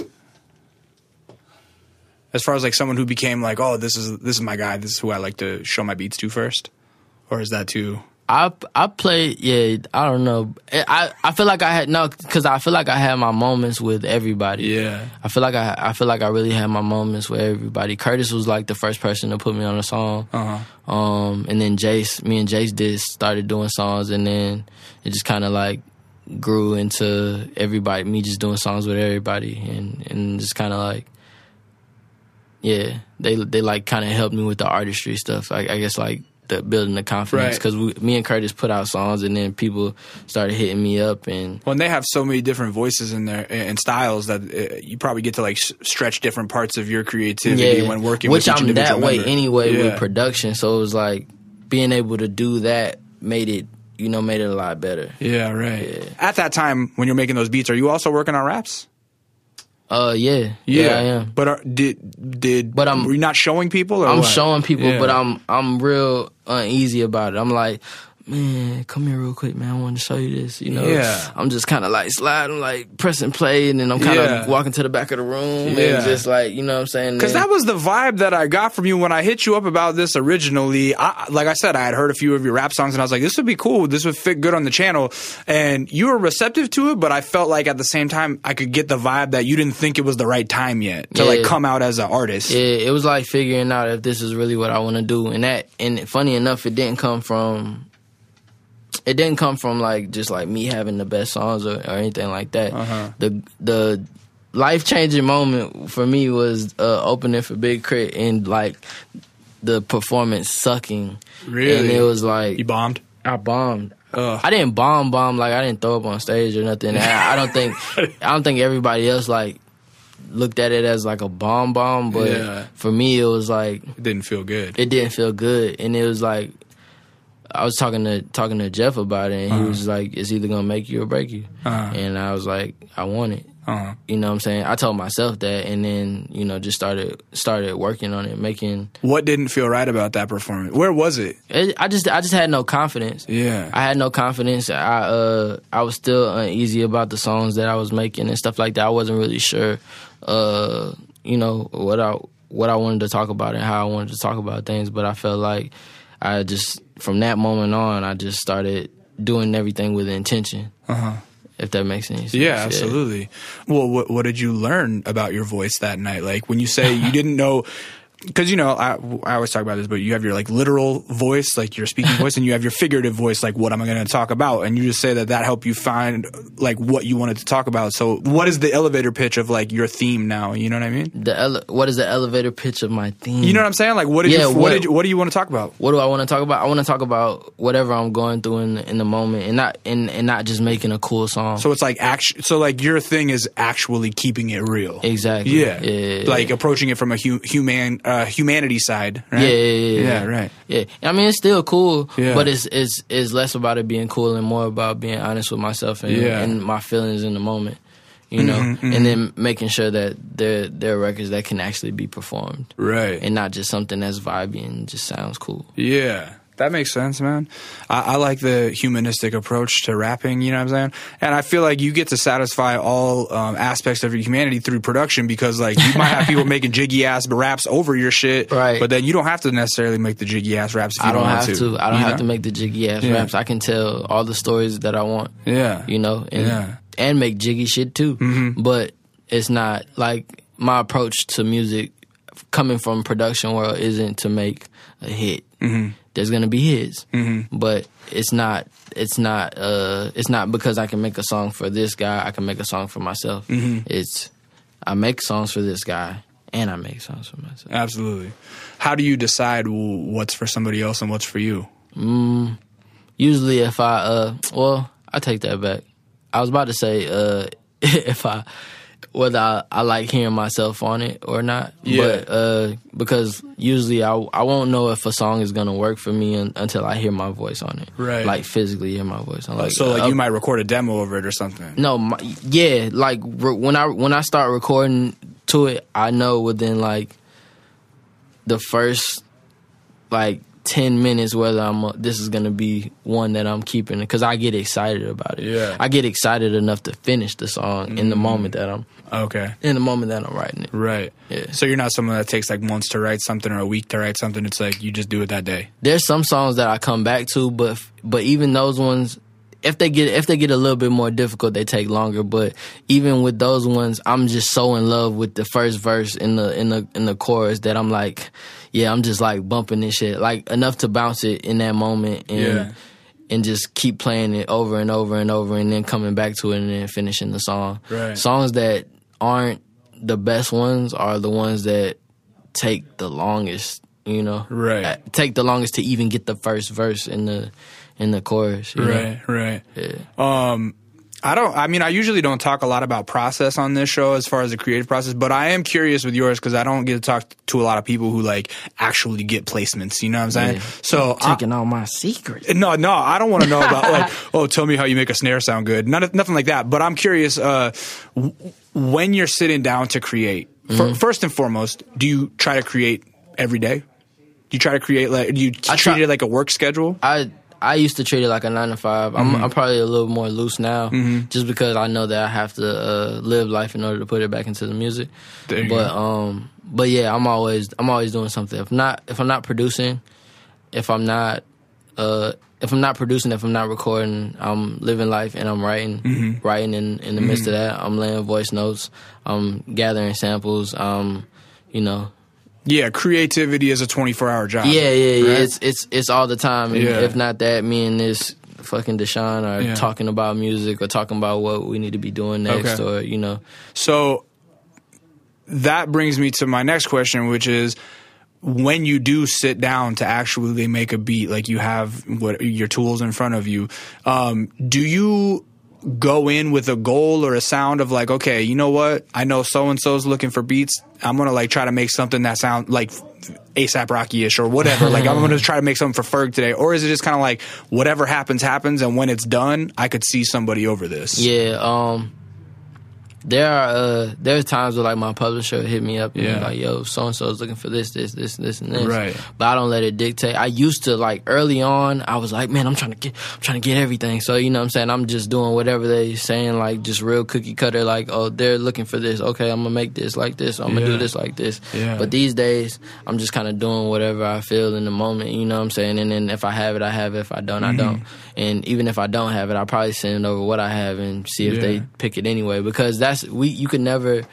As far as like someone who became like, oh, this is this is my guy. This is who I like to show my beats to first, or is that too? I I played yeah I don't know. I I feel like I had no because I feel like I had my moments with everybody. Yeah. I feel like I I feel like I really had my moments with everybody. Curtis was like the first person to put me on a song. Uh huh. um and then Jace me and Jace did started doing songs and then it just kind of like grew into everybody me just doing songs with everybody and and just kind of like yeah they they like kind of helped me with the artistry stuff. I, I guess like the building the confidence Right. because me and Curtis put out songs and then people started hitting me up and Well, they have so many different voices in there and styles that uh, you probably get to like s- stretch different parts of your creativity when working. which with I'm that way member. anyway Yeah. with production so it was like being able to do that made it you know made it a lot better Yeah, right. At that time, when you're making those beats, are you also working on raps? Uh yeah yeah, I am But are, did did But I'm- were you not showing people? Or I'm what? showing people, Yeah. but I'm I'm real uneasy about it. I'm like, man, come here real quick, man. I want to show you this. You know, Yeah. I'm just kind of like sliding, like pressing play, and then I'm kind of Yeah. walking to the back of the room Yeah. and just like, you know what I'm saying? Because that was the vibe that I got from you when I hit you up about this originally. I, like I said, I had heard a few of your rap songs and I was like, this would be cool. This would fit good on the channel. And you were receptive to it, but I felt like at the same time, I could get the vibe that you didn't think it was the right time yet to like come out as an artist. Yeah, it was like figuring out if this is really what I want to do, and that, and funny enough, it didn't come from, it didn't come from like just like me having the best songs or, or anything like that. Uh-huh. The the life changing moment for me was uh, opening for Big K.R.I.T. and like the performance sucking. Really? and it was like You bombed? I bombed. Ugh. I didn't bomb bomb like I didn't throw up on stage or nothing. I, I don't think I don't think everybody else like looked at it as like a bomb bomb, but Yeah. for me it was like It didn't feel good. it didn't feel good, and it was like I was talking to talking to Jeff about it, and he was like, "It's either gonna make you or break you," Uh-huh. and I was like, "I want it." Uh-huh. You know what I'm saying? I told myself that, and then you know just started started working on it, making. What didn't feel right about that performance? Where was it? It, I just I just had no confidence. Yeah. I had no confidence. I uh I was still uneasy about the songs that I was making and stuff like that. I wasn't really sure, uh, you know what I what I wanted to talk about and how I wanted to talk about things. But I felt like I just from that moment on, I just started doing everything with intention. Uh-huh. If that makes any sense. Yeah, absolutely. Well, what what did you learn about your voice that night? Like when you say you didn't know, because you know I, I always talk about this, but you have your like literal voice, like your speaking voice, and you have your figurative voice, like what am I going to talk about? And you just say that that helped you find like what you wanted to talk about. So, what is the elevator pitch of like your theme now? You know what I mean? The ele- what is the elevator pitch of my theme? You know what I'm saying? Like what did Yeah, you what, what- did you, what do you want to talk about? what do I want to talk about? I want to talk about whatever I'm going through in the, in the moment, and not and, and not just making a cool song. So it's like act. So like your thing is actually keeping it real. exactly. Yeah, yeah. Like approaching it from a hu- human uh, humanity side. Right? Yeah, yeah, yeah, yeah. Right. Yeah, I mean it's still cool, but it's it's it's less about it being cool and more about being honest with myself and, and my feelings in the moment, you know, Mm-hmm, and then making sure that they're they're records that can actually be performed Right. and not just something that's vibey and just sounds cool. Yeah. That makes sense, man. I, I like the humanistic approach to rapping, you know what I'm saying? And I feel like you get to satisfy all um, aspects of your humanity through production because, like, you might have people making jiggy ass raps over your shit, Right. But then you don't have to necessarily make the jiggy ass raps if you I don't want have to. I don't have know? to make the jiggy ass Yeah. raps. I can tell all the stories that I want. Yeah. you know, and Yeah. Mm-hmm. and make jiggy shit too. But it's not like my approach to music coming from production world isn't to make a hit. Mm-hmm. There's gonna be hits, but it's not. It's not. Uh, it's not because I can make a song for this guy. I can make a song for myself. Mm-hmm. It's I make songs for this guy, and I make songs for myself. Absolutely. How do you decide what's for somebody else and what's for you? usually if I uh well, I take that back. I was about to say uh if I whether I, I like hearing myself on it or not. Yeah. But uh, because usually I I won't know if a song is gonna work for me un, until I hear my voice on it. Right. Like physically hear my voice. I'm like, so like uh, you might record a demo over it or something. No, my, yeah, like re- when I when I start recording to it, I know within like the first like ten minutes whether I'm uh, this is gonna be one that I'm keeping because I get excited about it. Yeah. I get excited enough to finish the song in the moment that I'm Okay. in the moment that I'm writing it. Right. Yeah. So you're not someone that takes like months to write something or a week to write something. It's like you just do it that day. There's some songs that I come back to, but but even those ones, if they get if they get a little bit more difficult, they take longer. But even with those ones, I'm just so in love with the first verse in the in the in the chorus that I'm like, yeah, I'm just like bumping this shit like enough to bounce it in that moment and. Yeah. And just keep playing it over and over and over, and then coming back to it and then finishing the song. Right. Songs that aren't the best ones are the ones that take the longest. You know, Right. Uh, take the longest to even get the first verse in the in the chorus. you know? Right. Right. Yeah. Um, I don't. I mean, I usually don't talk a lot about process on this show as far as the creative process, but I am curious with yours because I don't get to talk to a lot of people who like actually get placements. You know what I'm saying? Yeah. So I, Taking all my secrets. no, no, I don't want to know about like, oh, tell me how you make a snare sound good. None, nothing like that. But I'm curious uh, w- when you're sitting down to create. Mm-hmm. first and foremost, do you try to create every day? Do you try to create like? Do you I treat try- it like a work schedule? I I used to treat it like a nine to 5 i Mm-hmm. I'm I'm probably a little more loose now, just because I know that I have to uh, live life in order to put it back into the music. But go. um, but yeah, I'm always I'm always doing something. If not if I'm not producing, if I'm not uh if I'm not producing, if I'm not recording, I'm living life and I'm writing, Mm-hmm. writing in in the midst of that. I'm laying voice notes. I'm gathering samples. Um, you know, Yeah, creativity is a 24 hour job. yeah, yeah, yeah. right? It's it's it's all the time. And Yeah. If not that, me and this fucking Deshaun are Yeah. talking about music or talking about what we need to be doing next, Okay. or you know, So that brings me to my next question, which is when you do sit down to actually make a beat, like you have what your tools in front of you, um, do you go in with a goal or a sound of like, okay, you know what? I know so and so's looking for beats. I'm gonna like try to make something that sound like ASAP Rocky ish or whatever. like I'm gonna try to make something for Ferg today, or is it just kind of like whatever happens happens, and when it's done, I could see somebody over this. yeah. Um, there are uh, there are times where like my publisher hit me up and be Yeah. like, "Yo, so and so is looking for this, this, this, this, and this." Right. But I don't let it dictate. I used to like early on. I was like, "Man, I'm trying to get, I'm trying to get everything." So you know, what I'm saying I'm just doing whatever they saying, like just real cookie cutter. Like, oh, they're looking for this. Okay, I'm gonna make this like this. I'm gonna do this like this. Yeah. But these days, I'm just kind of doing whatever I feel in the moment. You know what I'm saying? And then if I have it, I have it. If I don't, I don't. And even if I don't have it, I'll probably send over what I have and see if Yeah. they pick it anyway. Because that's we. You can never.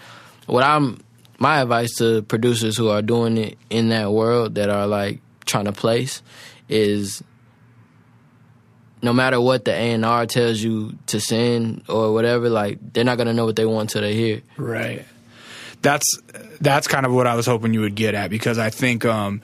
What I'm. My advice to producers who are doing it in that world that are like trying to place is no matter what the A and R tells you to send or whatever, like they're not gonna know what they want till they hear. Right. That's that's kind of what I was hoping you would get at because I think um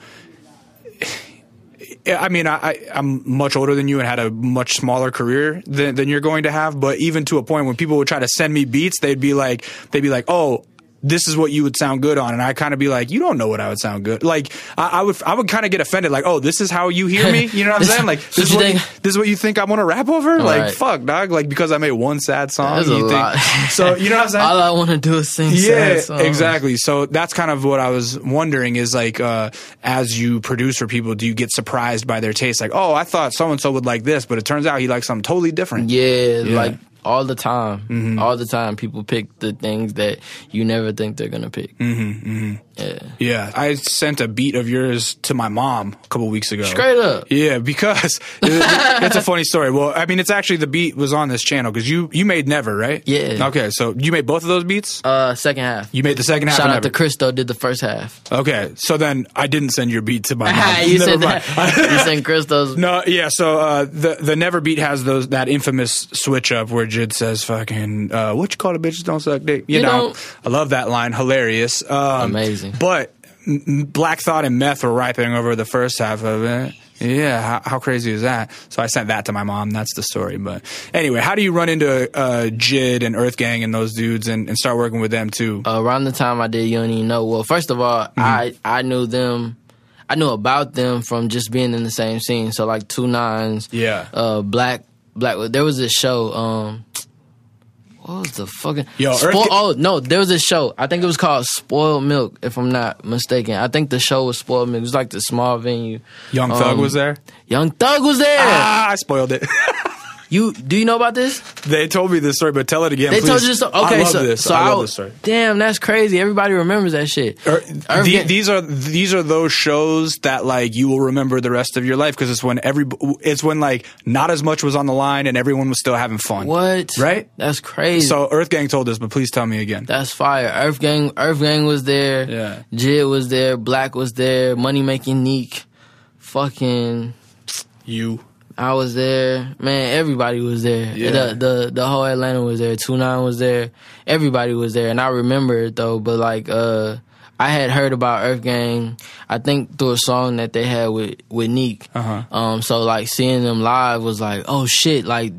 I mean I, I'm much older than you and had a much smaller career than, than you're going to have but even to a point when people would try to send me beats they'd be like they'd be like oh this is what you would sound good on, and I kind of be like, you don't know what I would sound good. Like I, I would, I would kind of get offended. Like, oh, this is how you hear me. You know what I'm saying? Like, this is what you, think- this is what you think I want to rap over. Like, Right. fuck, dog. Like because I made one sad song. You. So you know what I'm saying? All I want to do is sing. Yeah, sad songs. exactly. So that's kind of what I was wondering is like, uh, as you produce for people, do you get surprised by their taste? Like, oh, I thought so and so would like this, but it turns out he likes something totally different. Yeah, Yeah. like all the time, Mm-hmm. all the time, people pick the things that you never think they're gonna pick. Mm-hmm, Yeah, Yeah, I sent a beat of yours to my mom a couple weeks ago. straight up. Yeah, because it- it's a funny story. Well, I mean, it's actually the beat was on this channel because you you made Never, right? Yeah. Okay, so you made both of those beats. Uh, second half. You made the second half. Shout out Never. to Christo. Did the first half. Okay, so then I didn't send your beat to my mom. you Never said mind. that. you sent Christo's. No, yeah. So uh, the the Never beat has those that infamous switch up where Jid says, "Fucking uh, what you call the bitches don't suck dick." You, You know, know- I love that line. Hilarious. Um, Amazing. But m- m- Black Thought and Meth were rapping over the first half of it. Yeah, how, how crazy is that? So I sent that to my mom. That's the story. But anyway, how do you run into uh, Jid and Earth Gang and those dudes and, and start working with them too? Uh, around the time I did, you don't even know. Well, first of all, Mm-hmm. I I knew them. I knew about them from just being in the same scene. So like two nines, Yeah. uh, black black. There was this show. Um, what was the fucking? Yo, Earth oh no, there was a show. I think it was called Spoiled Milk, if I'm not mistaken. I think the show was Spoiled Milk. It was like the small venue. Young Thug um, was there. Young Thug was there. Ah, I spoiled it. You do you know about this? they told me this story, but tell it again. They please. told you so. Okay, I love so this. so I love I- this story. Damn, that's crazy. Everybody remembers that shit. Er, the- these are these are those shows that like you will remember the rest of your life because it's when every it's when like not as much was on the line and everyone was still having fun. What? Right? That's crazy. So Earth Gang told us, but please tell me again. That's fire. Earth Gang, Earth Gang was there. Yeah. Jid was there. Black was there. Money Making Neek. Fucking, You. I was there. Man, everybody was there. Yeah. The, the the whole Atlanta was there. Two Nine was there. Everybody was there, and I remember it though. But like, uh, I had heard about Earth Gang. I think through a song that they had with with Neek. Uh-huh. Um, so like seeing them live was like, oh shit, like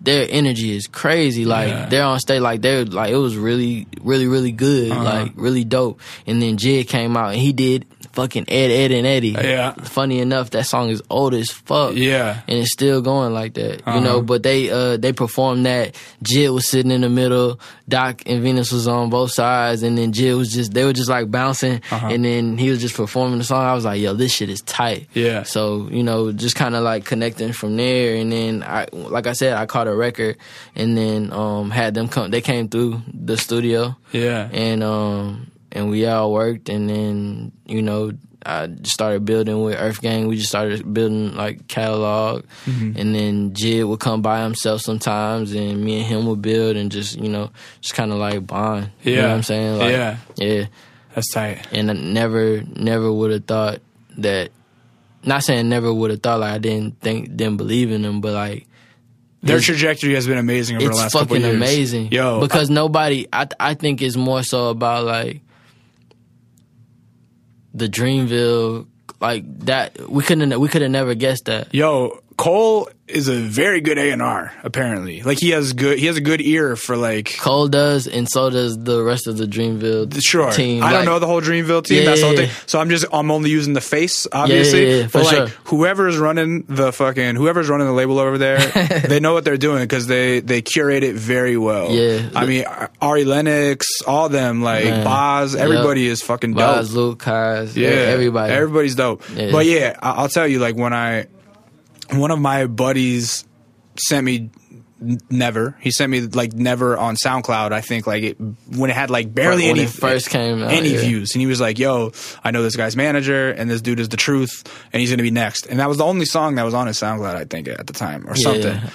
their energy is crazy. Like Yeah. they're on stage, like they're like it was really, really, really good, Uh-huh. like really dope. And then Jid came out and he did fucking Ed, Ed, and Eddie. Yeah. Funny enough, that song is old as fuck. Yeah. And it's still going like that, you Uh-huh. know. But they uh they performed that. Jid was sitting in the middle. Doc and Venus was on both sides, and then Jid was just they were just like bouncing, Uh-huh. and then he was just performing the song. I was like, yo, this shit is tight. Yeah. So you know, just kind of like connecting from there, and then I, like I said, I caught a record, and then um had them come. They came through the studio, Yeah. and um and we all worked, and then you know. I started building with Earth Gang. We just started building like catalog, Mm-hmm. and then Jid would come by himself sometimes, and me and him would build and just you know just kind of like bond. you know Yeah. what I'm saying? Like, Yeah. yeah That's tight. and I never never would have thought that not saying never would have thought like I didn't think didn't believe in them but like Their trajectory has been amazing over the last couple years. It's fucking amazing Yo, because nobody I I think it's more so about like the Dreamville like that we couldn't we could have never guessed that. Yo, Cole is a very good A and R. Apparently, like he has good. He has a good ear for like. Cole does and so does the rest of the Dreamville team. Sure, team I don't know the whole Dreamville team. Yeah, That's the whole thing. So I'm just I'm only using the face, obviously. yeah, yeah, for but like sure. whoever's running the fucking whoever's running the label over there, they know what they're doing because they they curate it very well. Yeah. I mean Ari Lennox, all them like Man. Bas, everybody is fucking dope. Bas, Lute, Cozz, Yeah, everybody Everybody's dope. But yeah, I- I'll tell you, like when I, one of my buddies sent me Never. He sent me like Never on SoundCloud. I think like it when it had like barely When any first came out, any yeah. views, and he was like, "Yo, I know this guy's manager, and this dude is the truth, and he's gonna be next." And that was the only song that was on his SoundCloud, I think, at the time or something. Yeah.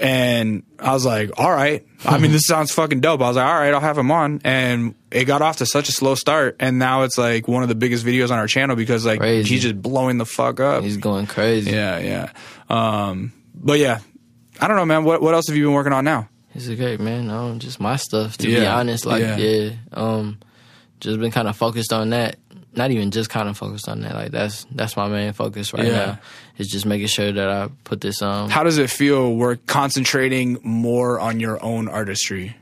And I was like, all right. I mean, this sounds fucking dope. I was like, all right, I'll have him on. And it got off to such a slow start. And now it's like one of the biggest videos on our channel because like Crazy. he's just blowing the fuck up. he's going crazy yeah, yeah. Um, but yeah, I don't know, man. What, what else have you been working on now? It's great, man. Um, just my stuff. To be honest, like yeah. yeah. um, just been kind of focused on that. Not even just kind of focused on that. Like that's that's my main focus right Yeah. now. Is just making sure that I put this um. How does it feel We're concentrating more on your own artistry?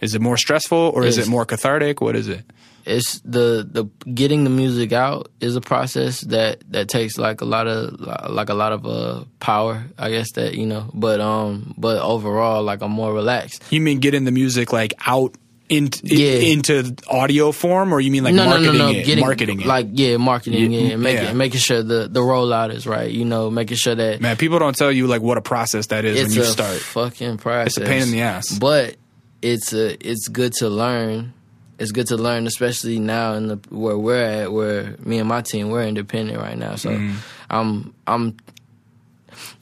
Is it more stressful or is it more cathartic? What is it? it's the the getting the music out is a process that that takes like a lot of like a lot of uh power i guess that you know but um but overall like i'm more relaxed You mean getting the music like out in, Yeah. into audio form, or you mean like no, no, marketing no, no. it? Getting, marketing it. like yeah, marketing Yeah, it, and making yeah. making sure the the rollout is right. You know, making sure that Man, people don't tell you like what a process that is when you a start. fucking process. It's a pain in the ass. but it's a it's good to learn. It's good to learn, especially now in the where we're at, where me and my team we're independent right now. So Mm-hmm. I'm I'm.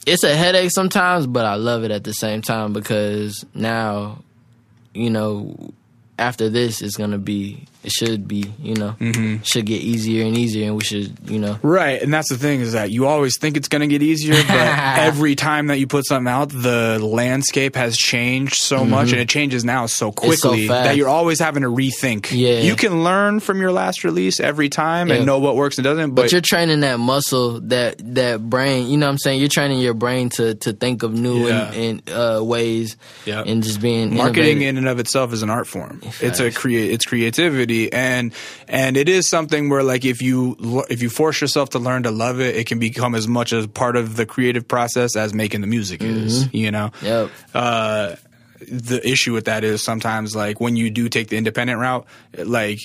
It's a headache sometimes, but I love it at the same time because now, you know, after this it's gonna be it should be you know Mm-hmm. should get easier and easier and we should you know Right, and that's the thing is that you always think it's going to get easier, but every time that you put something out, the landscape has changed so much, and it changes now so Mm-hmm. So quickly that you're always having to rethink. Yeah. you can learn from your last release every time Yeah. and know what works and doesn't. But, but you're training that muscle that that brain you know what i'm saying you're training your brain to to think of new Yeah. and, and uh ways Yep. and just being marketing innovative. in and of itself is an art form. It's a create it's creativity and and it is something where like if you if you force yourself to learn to love it, it can become as much as part of the creative process as making the music is. You know. Yep. Uh, the issue with that is sometimes like when you do take the independent route, like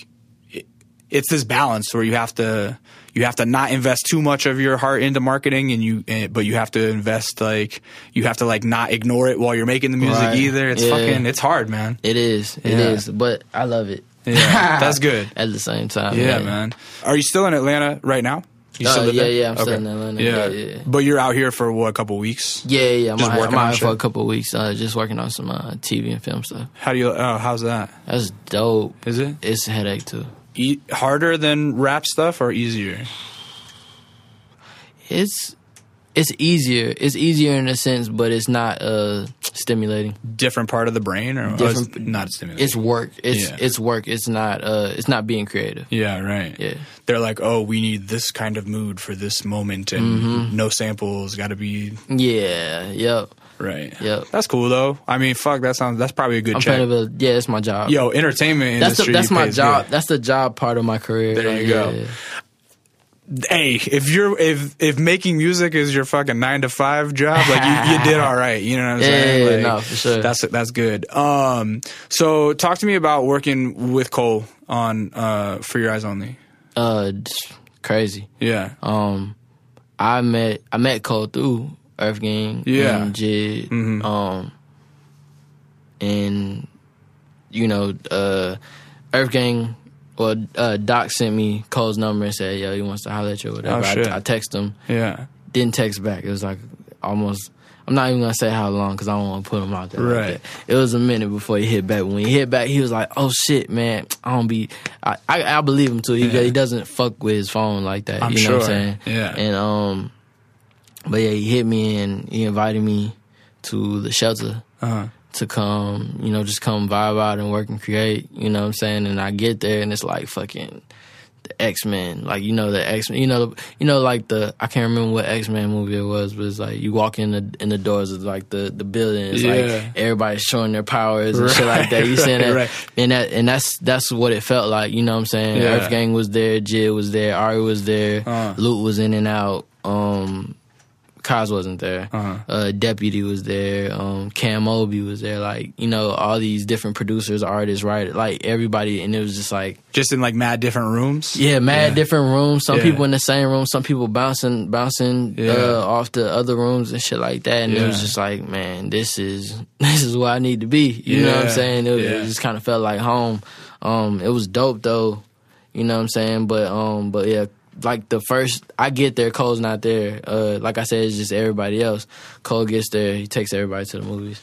it, it's this balance where you have to you have to not invest too much of your heart into marketing and you and, but you have to invest like you have to like not ignore it while you're making the music Right. either. It's Yeah. fucking it's hard, man. it is it is, Yeah. but i love it Yeah, that's good. at the same time Yeah, man. Are you still in Atlanta right now? You Uh, live yeah, there? yeah, I'm still in Atlanta. Yeah. Yeah, yeah. but you're out here for what a couple weeks. yeah yeah i'm Just out, working I'm on out for a couple weeks uh just working on some uh tv and film stuff How do you? Oh, how's that? that's dope Is it it's a headache too e- harder than rap stuff or easier? it's it's easier it's easier in a sense but it's not uh stimulating Different part of the brain, or oh, it's not stimulating? it's work it's Yeah. it's work it's not uh it's not being creative Yeah, right. Yeah. They're like, oh, we need this kind of mood for this moment, and Mm-hmm. no samples. Got to be yeah yep right. Yep. That's cool though. I mean, fuck, that sounds. That's probably a good i'm check. kind of a yeah it's my job Yo, entertainment that's the, industry. that's my job good. that's the job part of my career There Like, you go. yeah. Hey, if you're if if making music is your fucking nine to five job, like you, you did all right. You know what I'm Yeah, saying? yeah, Like, no, for sure. That's that's good. Um, so talk to me about working with Cole on uh for your eyes only. uh crazy Yeah. um I met I met Cole through Earth Gang Yeah. and Jid Mhm. um and you know uh Earth Gang well uh Doc sent me Cole's number and said yo he wants to holler at you or whatever Oh, shit. I, I text him Yeah. didn't text back it was like almost I'm not even gonna say how long because I don't want to put him out there. like Right. that. It was a minute before he hit back. When he hit back, he was like, "Oh shit, man, I don't be." I I, I believe him too. He Yeah. he doesn't fuck with his phone like that. I'm you know what sure. I'm saying? Yeah. And um, but yeah, he hit me and he invited me to the shelter Uh-huh. To come, you know, just come vibe out and work and create. You know what I'm saying? And I get there and it's like fucking the X Men, like you know the X Men, you know, you know like the I can't remember what X Men movie it was, but it's like you walk in the in the doors of like the the building, it's Yeah. like everybody's showing their powers and shit like that. You saying Right, that, right. and that and that's that's what it felt like. You know what I'm saying? Yeah. Earth Gang was there, Jill was there, Ari was there, Uh. Lute was in and out. Um, Cozz wasn't there. Uh-huh. Uh, Deputy was there. Um, Cam O'bi was there. Like you know, all these different producers, artists, writers, like everybody, and it was just like Just in like mad different rooms. yeah, mad Yeah. different rooms. Some Yeah. people in the same room. Some people bouncing, bouncing Yeah. uh, off the other rooms and shit like that. And it was just like, man, this is this is where I need to be. You know what I'm saying? It, it just kind of felt like home. Um, it was dope though. You know what I'm saying? But um, but yeah, like the first I get there, Cole's not there. Uh, like I said, it's just everybody else. Cole gets there, he takes everybody to the movies.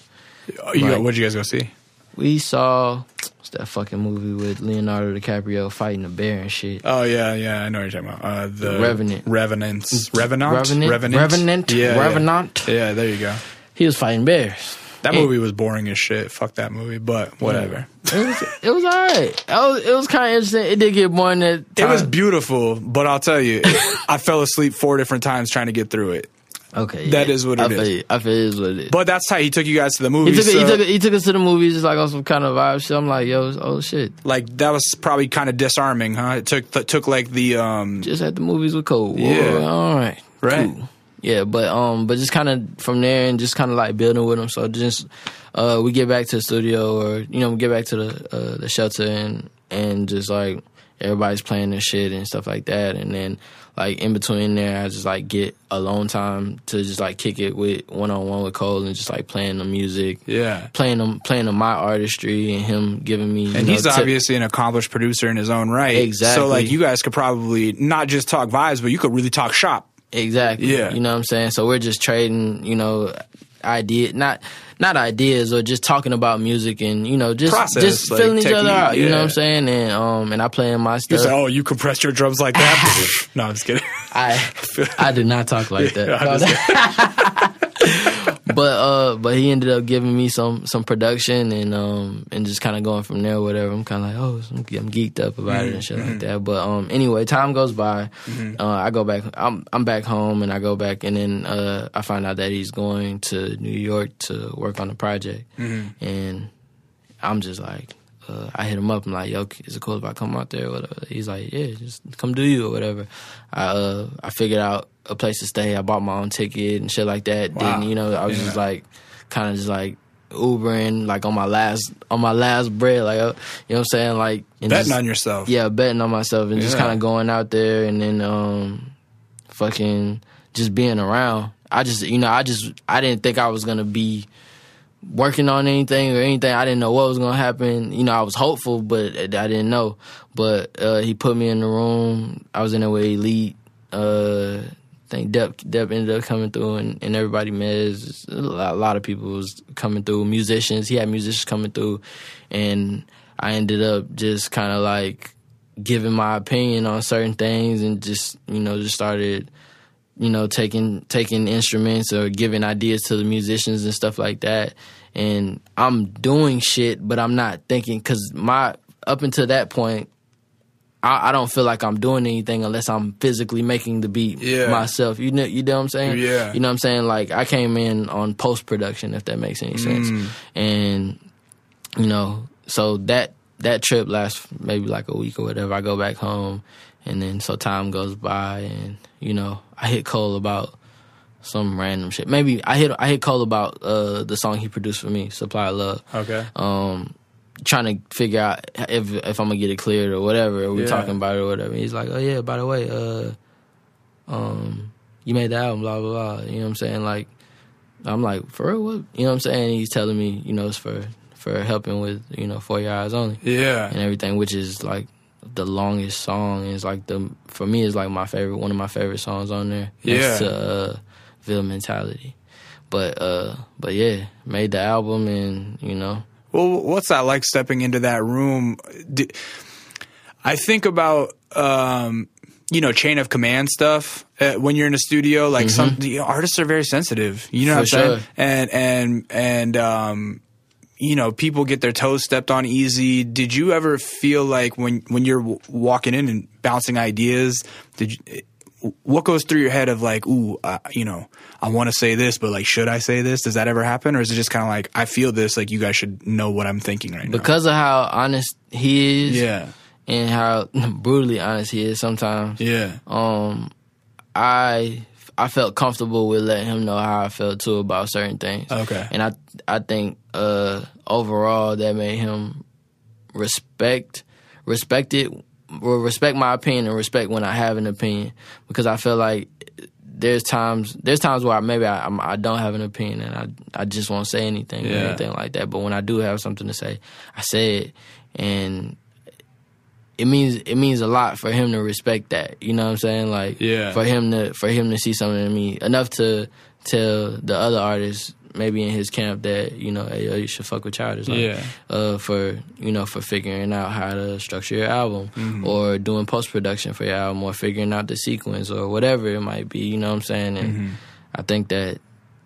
Oh, you, Like- what'd you guys go see? We saw what's that fucking movie with Leonardo DiCaprio fighting a bear and shit. Oh yeah, yeah, I know what you're talking about. Uh, the Revenant. Revenants. Revenant. Revenant, Revenant, Yeah, yeah. Revenant. Yeah, there you go. He was fighting bears. That movie was boring as shit. Fuck that movie, but whatever. It was it was alright. It was it was kind of interesting. It did get boring. At It was beautiful, but I'll tell you, I fell asleep four different times trying to get through it. okay. that yeah. is what it I feel is. I feel it is what it is. But that's how he took you guys to the he movie. took, it, he took he took us to the movies just like on some kind of vibe shit. I'm like, yo, oh shit. like that was probably kind of disarming, huh? It took th- took like the um Just at the movies with Cole. Yeah. all right, Right. cool. Yeah, but um, but just kind of from there and just kind of like building with him. So just uh, we get back to the studio or you know we get back to the uh, the shelter and and just like everybody's playing their shit and stuff like that. And then like in between there, I just like get alone time to just like kick it with one on one with Cole and just like playing the music. yeah. Playing them, playing them my artistry, and him giving me. And he's obviously an accomplished producer in his own right. Exactly. So like you guys could probably not just talk vibes, but you could really talk shop. Exactly. Yeah. You know what I'm saying? So we're just trading, you know, idea, not not ideas, or just talking about music and you know just Process, just like, filling each other out. You know what I'm saying? And um and I play in my You stuff. say, oh, you compress your drums like that? no, I'm just kidding. I I did not talk like that. but uh, but he ended up giving me some some production and um and just kind of going from there. Whatever. I'm kind of like, oh, I'm, I'm geeked up about it and shit like that. But um, anyway, time goes by. Uh, I go back. I'm I'm back home and I go back and then uh, I find out that he's going to New York to work on the project and I'm just like. Uh, I hit him up. I'm like, "Yo, is it cool if I come out there?" Or whatever. He's like, "Yeah, just come do you or whatever." I uh, I figured out a place to stay. I bought my own ticket and shit like that. Wow. Then you know, I was just like, kind of just like Ubering, like on my last on my last bread, like uh, you know what I'm saying, like Betting just- on yourself. yeah, betting on myself and just kind of going out there and then um, fucking just being around. I just you know I just I didn't think I was gonna be working on anything or anything. I didn't know what was gonna happen. You know, I was hopeful, but I didn't know. But uh, he put me in the room. I was in there with Elite. Uh, I think Dep Dep ended up coming through, and, and everybody Mez. A lot, a lot of people was coming through. Musicians. He had musicians coming through, and I ended up just kind of like giving my opinion on certain things, and just you know just started you know, taking taking instruments or giving ideas to the musicians and stuff like that. And I'm doing shit, but I'm not thinking because my up until that point, I, I don't feel like I'm doing anything unless I'm physically making the beat Yeah. myself. You know, you know what I'm saying? Yeah. You know what I'm saying? Like I came in on post production, if that makes any sense, Mm. and you know, so that that trip lasts maybe like a week or whatever. I go back home, and then so time goes by, and you know, I hit Cole about some random shit. Maybe I hit I hit Cole about uh, the song he produced for me, "Supply of Love." Okay. Um, trying to figure out if if I'm gonna get it cleared or whatever. Or we Yeah. talking about it or whatever. He's like, "Oh yeah, by the way, uh, um, you made the album, blah blah blah." You know what I'm saying? Like, I'm like, for real? What? You know what I'm saying? He's telling me, you know, it's for for helping with you know for your eyes only Yeah. and everything, which is like the longest song. Is like the for me is like my favorite, one of my favorite songs on there. Yeah. To uh, Ville Mentality. But uh, but yeah, made the album and you know Well, what's that like stepping into that room? I think about um, you know chain of command stuff uh, when you're in a studio. Like some you know, artists are very sensitive. You know Mm-hmm. For what I'm saying? And and and um, you know people get their toes stepped on easy. Did you ever feel like when when you're w- walking in and bouncing ideas? Did you? What goes through your head of like, ooh, uh, you know, I want to say this, but like, should I say this? Does that ever happen, or is it just kind of like, I feel this, like, you guys should know what I'm thinking right now? because of how honest he is, Yeah. and how brutally honest he is sometimes. Yeah. Um, I I felt comfortable with letting him know how I felt too about certain things. Okay. and I I think uh, overall that made him respect respect it or respect my opinion and respect when I have an opinion because I feel like there's times there's times where I, maybe I I'm, I don't have an opinion and I I just won't say anything or anything like that. But when I do have something to say, I say it, and it means it means a lot for him to respect that. You know what I'm saying? Like Yeah. for him to for him to see something in me enough to tell the other artists maybe in his camp that you know hey yo, you should fuck with Childish like, Yeah. uh, for you know for figuring out how to structure your album Mm-hmm. or doing post production for your album or figuring out the sequence or whatever it might be. You know what I'm saying? And Mm-hmm. I think that.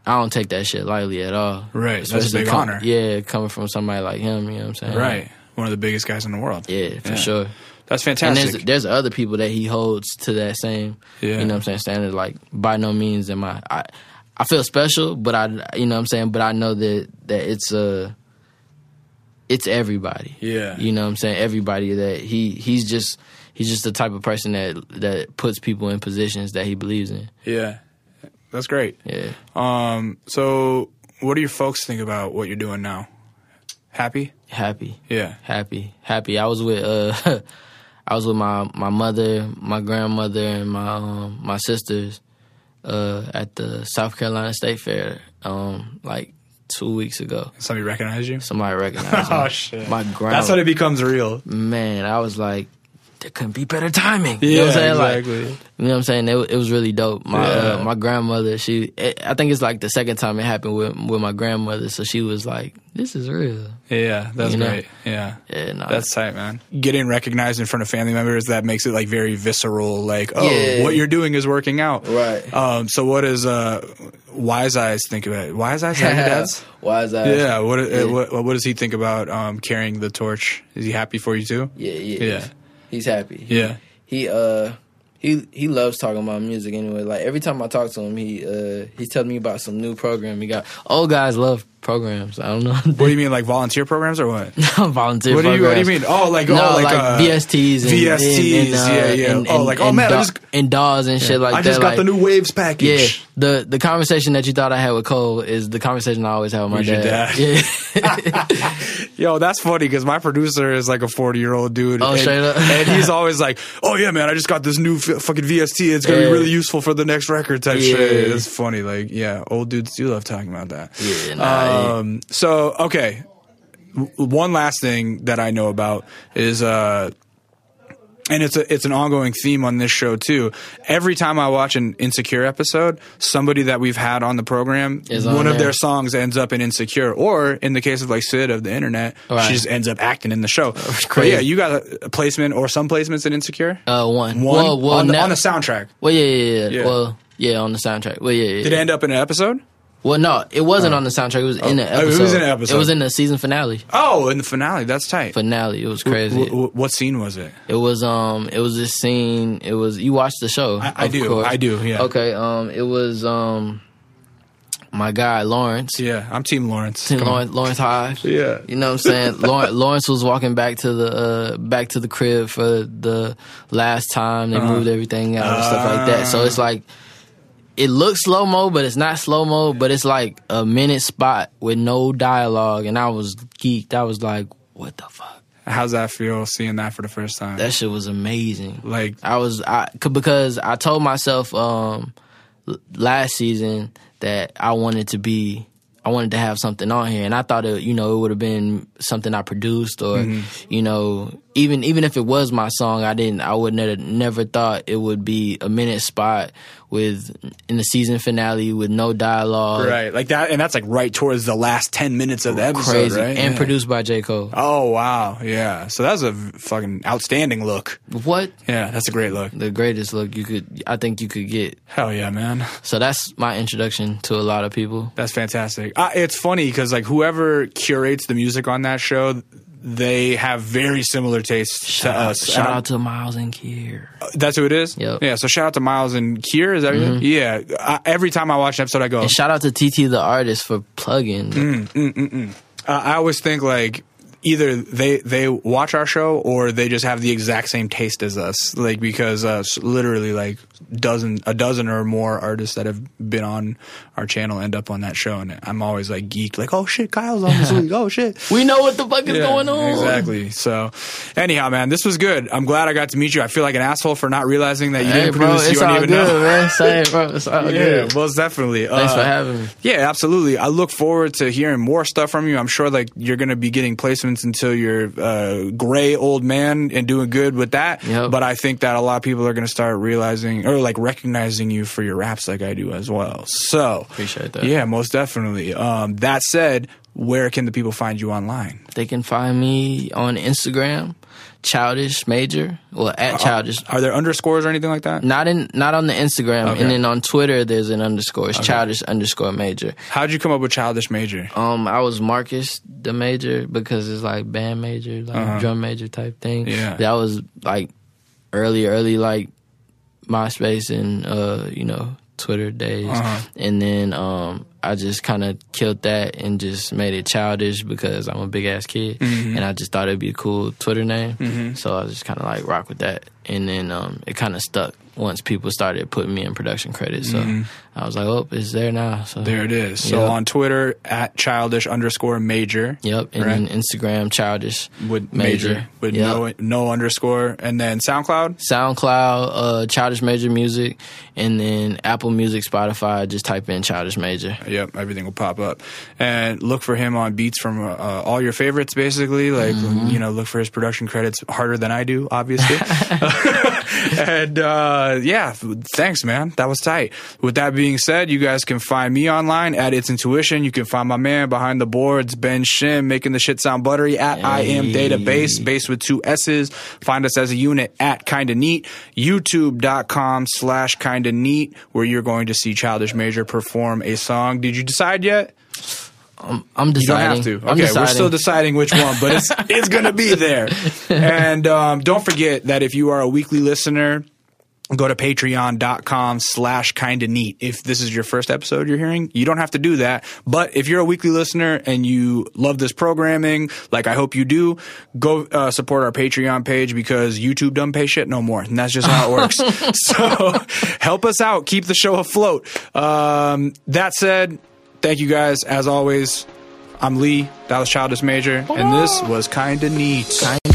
I don't take that shit lightly at all. Right, that's a Especially big com- honor. Yeah, coming from somebody like him, you know what I'm saying? Right. One of the biggest guys in the world. Yeah, for Yeah. sure. That's And fantastic. there's there's other people that he holds to that same, Yeah. you know what I'm saying, standard. Like by no means am I, I, I feel special, but I, you know what I'm saying, but I know that that it's uh it's everybody. Yeah. you know what I'm saying, everybody that he he's just he's just the type of person that that puts people in positions that he believes in. yeah. That's great. Yeah, Um, so what do your folks think about what you're doing now? Happy? happy. Yeah. happy, happy. I was with uh, I was with my my mother, my grandmother, and my um, my sisters uh, at the South Carolina State Fair um, like two weeks ago. Somebody recognized you? Somebody recognized me. Oh shit. My grandma. That's when it becomes real. man, I was like, there couldn't be better timing. You know what I'm saying? exactly. Like, you know what I'm saying? It, it was really dope. My Yeah. uh, my grandmother, she, it, I think it's like the second time it happened with with my grandmother. So she was like, "This is real." yeah, that's You know? great. Yeah. Yeah, no, That's tight, man. Getting recognized in front of family members that makes it like very visceral. Like, oh, Yeah. what you're doing is working out. Right. Um. So, what does uh, Wise Eyes think about it? Wise Eyes, is your dad's? Is that? Yeah. What, uh, Yeah. what What does he think about um carrying the torch? Is he happy for you too? yeah, yeah, Yeah. He's happy. Yeah. he uh he he loves talking about music anyway. Like every time I talk to him, he uh he's telling me about some new program he got. Old guys love programs. I don't know. What do you mean, like volunteer programs or what? no, volunteer. What do you What do you mean? Oh, like No, oh, like, like, uh, VSTs, and, VSTs, and, and, uh, yeah, yeah. and- Oh, like, oh, man, I just- and DAWs and shit like that. I that. just got like, the new Waves package. Yeah, the the conversation that you thought I had with Cole is the conversation I always have with my dad. dad. Yeah, Yo, that's funny because my producer is like a 40 year old dude. Oh, and, straight up? and he's always like, oh, yeah, man, I just got this new f- fucking VST. It's going to Yeah. be really useful for the next record type Yeah. shit. It's funny. Like, yeah, old dudes do love talking about that. Yeah, nah, um, So, okay. One last thing that I know about is, uh, and it's a it's an ongoing theme on this show too. Every time I watch an Insecure episode, somebody that we've had on the program, on one of there. their songs ends up in Insecure, or in the case of like Syd of the internet, Right. she just ends up acting in the show. But yeah, you got a, a placement or some placements in Insecure. uh, one. One Well, well, on, the, now- on the soundtrack. well, yeah, yeah, yeah, Yeah. Well, yeah, on the soundtrack. Well, yeah, yeah. Did it end up in an episode? Well, no, it wasn't on the soundtrack. It was in the Oh, it was episode. in an episode. It was in the season finale. Oh, in the finale. That's tight. Finale. It was crazy. What scene was it? It was um it was this scene it was you watched the show. I- I of do, course. I do, yeah. Okay, um it was um my guy Lawrence. Yeah, I'm Team Lawrence. Come on. Lawrence, Lawrence High. Yeah. You know what I'm saying? Lawrence, Lawrence was walking back to the uh, back to the crib for the last time they Uh-huh. moved everything out and stuff like that. So it's like it looks slow mo, but it's not slow mo. But it's like a minute spot with no dialogue, and I was geeked. I was like, "What the fuck?" How's that feel seeing that for the first time? That shit was amazing. like, I was I because I told myself um last season that I wanted to be I wanted to have something on here and I thought it you know it would have been something I produced or you know even even if it was my song I didn't I would never never thought it would be a minute spot with in the season finale with no dialogue right, like that, and that's like right towards the last ten minutes of the episode, crazy right? and Yeah. produced by J Cole Oh wow, yeah. So that's a fucking outstanding look. what Yeah, that's a great look. the greatest look you could I think you could get Hell yeah, man. so that's my introduction to a lot of people That's fantastic. Uh, it's funny because like whoever curates the music on that show, they have very similar tastes Shout, to out, us. shout out to Miles and Kier. That's who it is. Yep. Yeah. So shout out to Miles and Kier. Is that mm Yeah. I, every time I watch an episode, I go. And shout out to TT the artist for plugging. Mm. Uh, I always think like either they they watch our show or they just have the exact same taste as us. Like because uh, literally like dozen a dozen or more artists that have been on our channel end up on that show, and I'm always like geeked. Like oh shit, Kyle's on this week. Oh shit. We know what the fuck is Yeah, going on. Exactly. So, anyhow, man, this was good. I'm glad I got to meet you. I feel like an asshole for not realizing that you Hey, didn't bro, produce. it's you don't all even good, know. man. It, bro. It's all Yeah, good. most definitely. Thanks Uh, for having me. yeah, absolutely. I look forward to hearing more stuff from you. I'm sure like you're going to be getting placements until you're uh, gray old man and doing good with that. Yep. But I think that a lot of people are going to start realizing or like recognizing you for your raps like I do as well. So Appreciate that. Yeah, most definitely. Um, that said, where can the people find you online? They can find me on Instagram, Childish Major. Well, Uh, at Childish. Are there underscores or anything like that? Not in, not on the Instagram, Okay. and then on Twitter there's an underscore. It's Childish underscore Major. How'd you come up with Childish Major? Um, I was Marcus the Major because it's like band major, like drum major type thing. Uh-huh. Yeah. that was like early, early like MySpace and uh, you know Twitter days, Uh-huh. and then um, I just kind of killed that and just made it childish because I'm a big ass kid, Mm-hmm. and I just thought it'd be a cool Twitter name, so I just kind of like rock with that. and then um, it kind of stuck once people started putting me in production credits. So I was like, oh, it's there now. So Mm-hmm. There it is. So Yep. on Twitter at childish underscore major. Yep, and Right. then Instagram childish With major, Major. with Yep. no no underscore, and then SoundCloud. SoundCloud, uh, Childish Major Music, and then Apple Music, Spotify. Just type in Childish Major. Yep, everything will pop up, and look for him on beats from uh, all your favorites. Basically, like Mm-hmm. you know, look for his production credits harder than I do, obviously. and uh, yeah, thanks, man. That was tight. With that being said, you guys can find me online at It's Intuition. You can find my man behind the boards, Ben Shim, making the shit sound buttery at I Am Databass, base with two S's. Find us as a unit at Kinda Neat, YouTube.com slash Kinda Neat, where you're going to see Childish Major perform a song. Did you decide yet? I'm You don't have to. I'm Okay, we're still deciding which one, but it's it's gonna be there. And um, don't forget that if you are a weekly listener, go to patreon.com slash kinda neat. If this is your first episode you're hearing, you don't have to do that. But if you're a weekly listener and you love this programming, like I hope you do, go uh, support our Patreon page because YouTube doesn't pay shit no more. And that's just how it works. so help us out. Keep the show afloat. Um, that said, thank you guys. As always, I'm Lee. That was Childish Major. And this was kinda neat. Kinda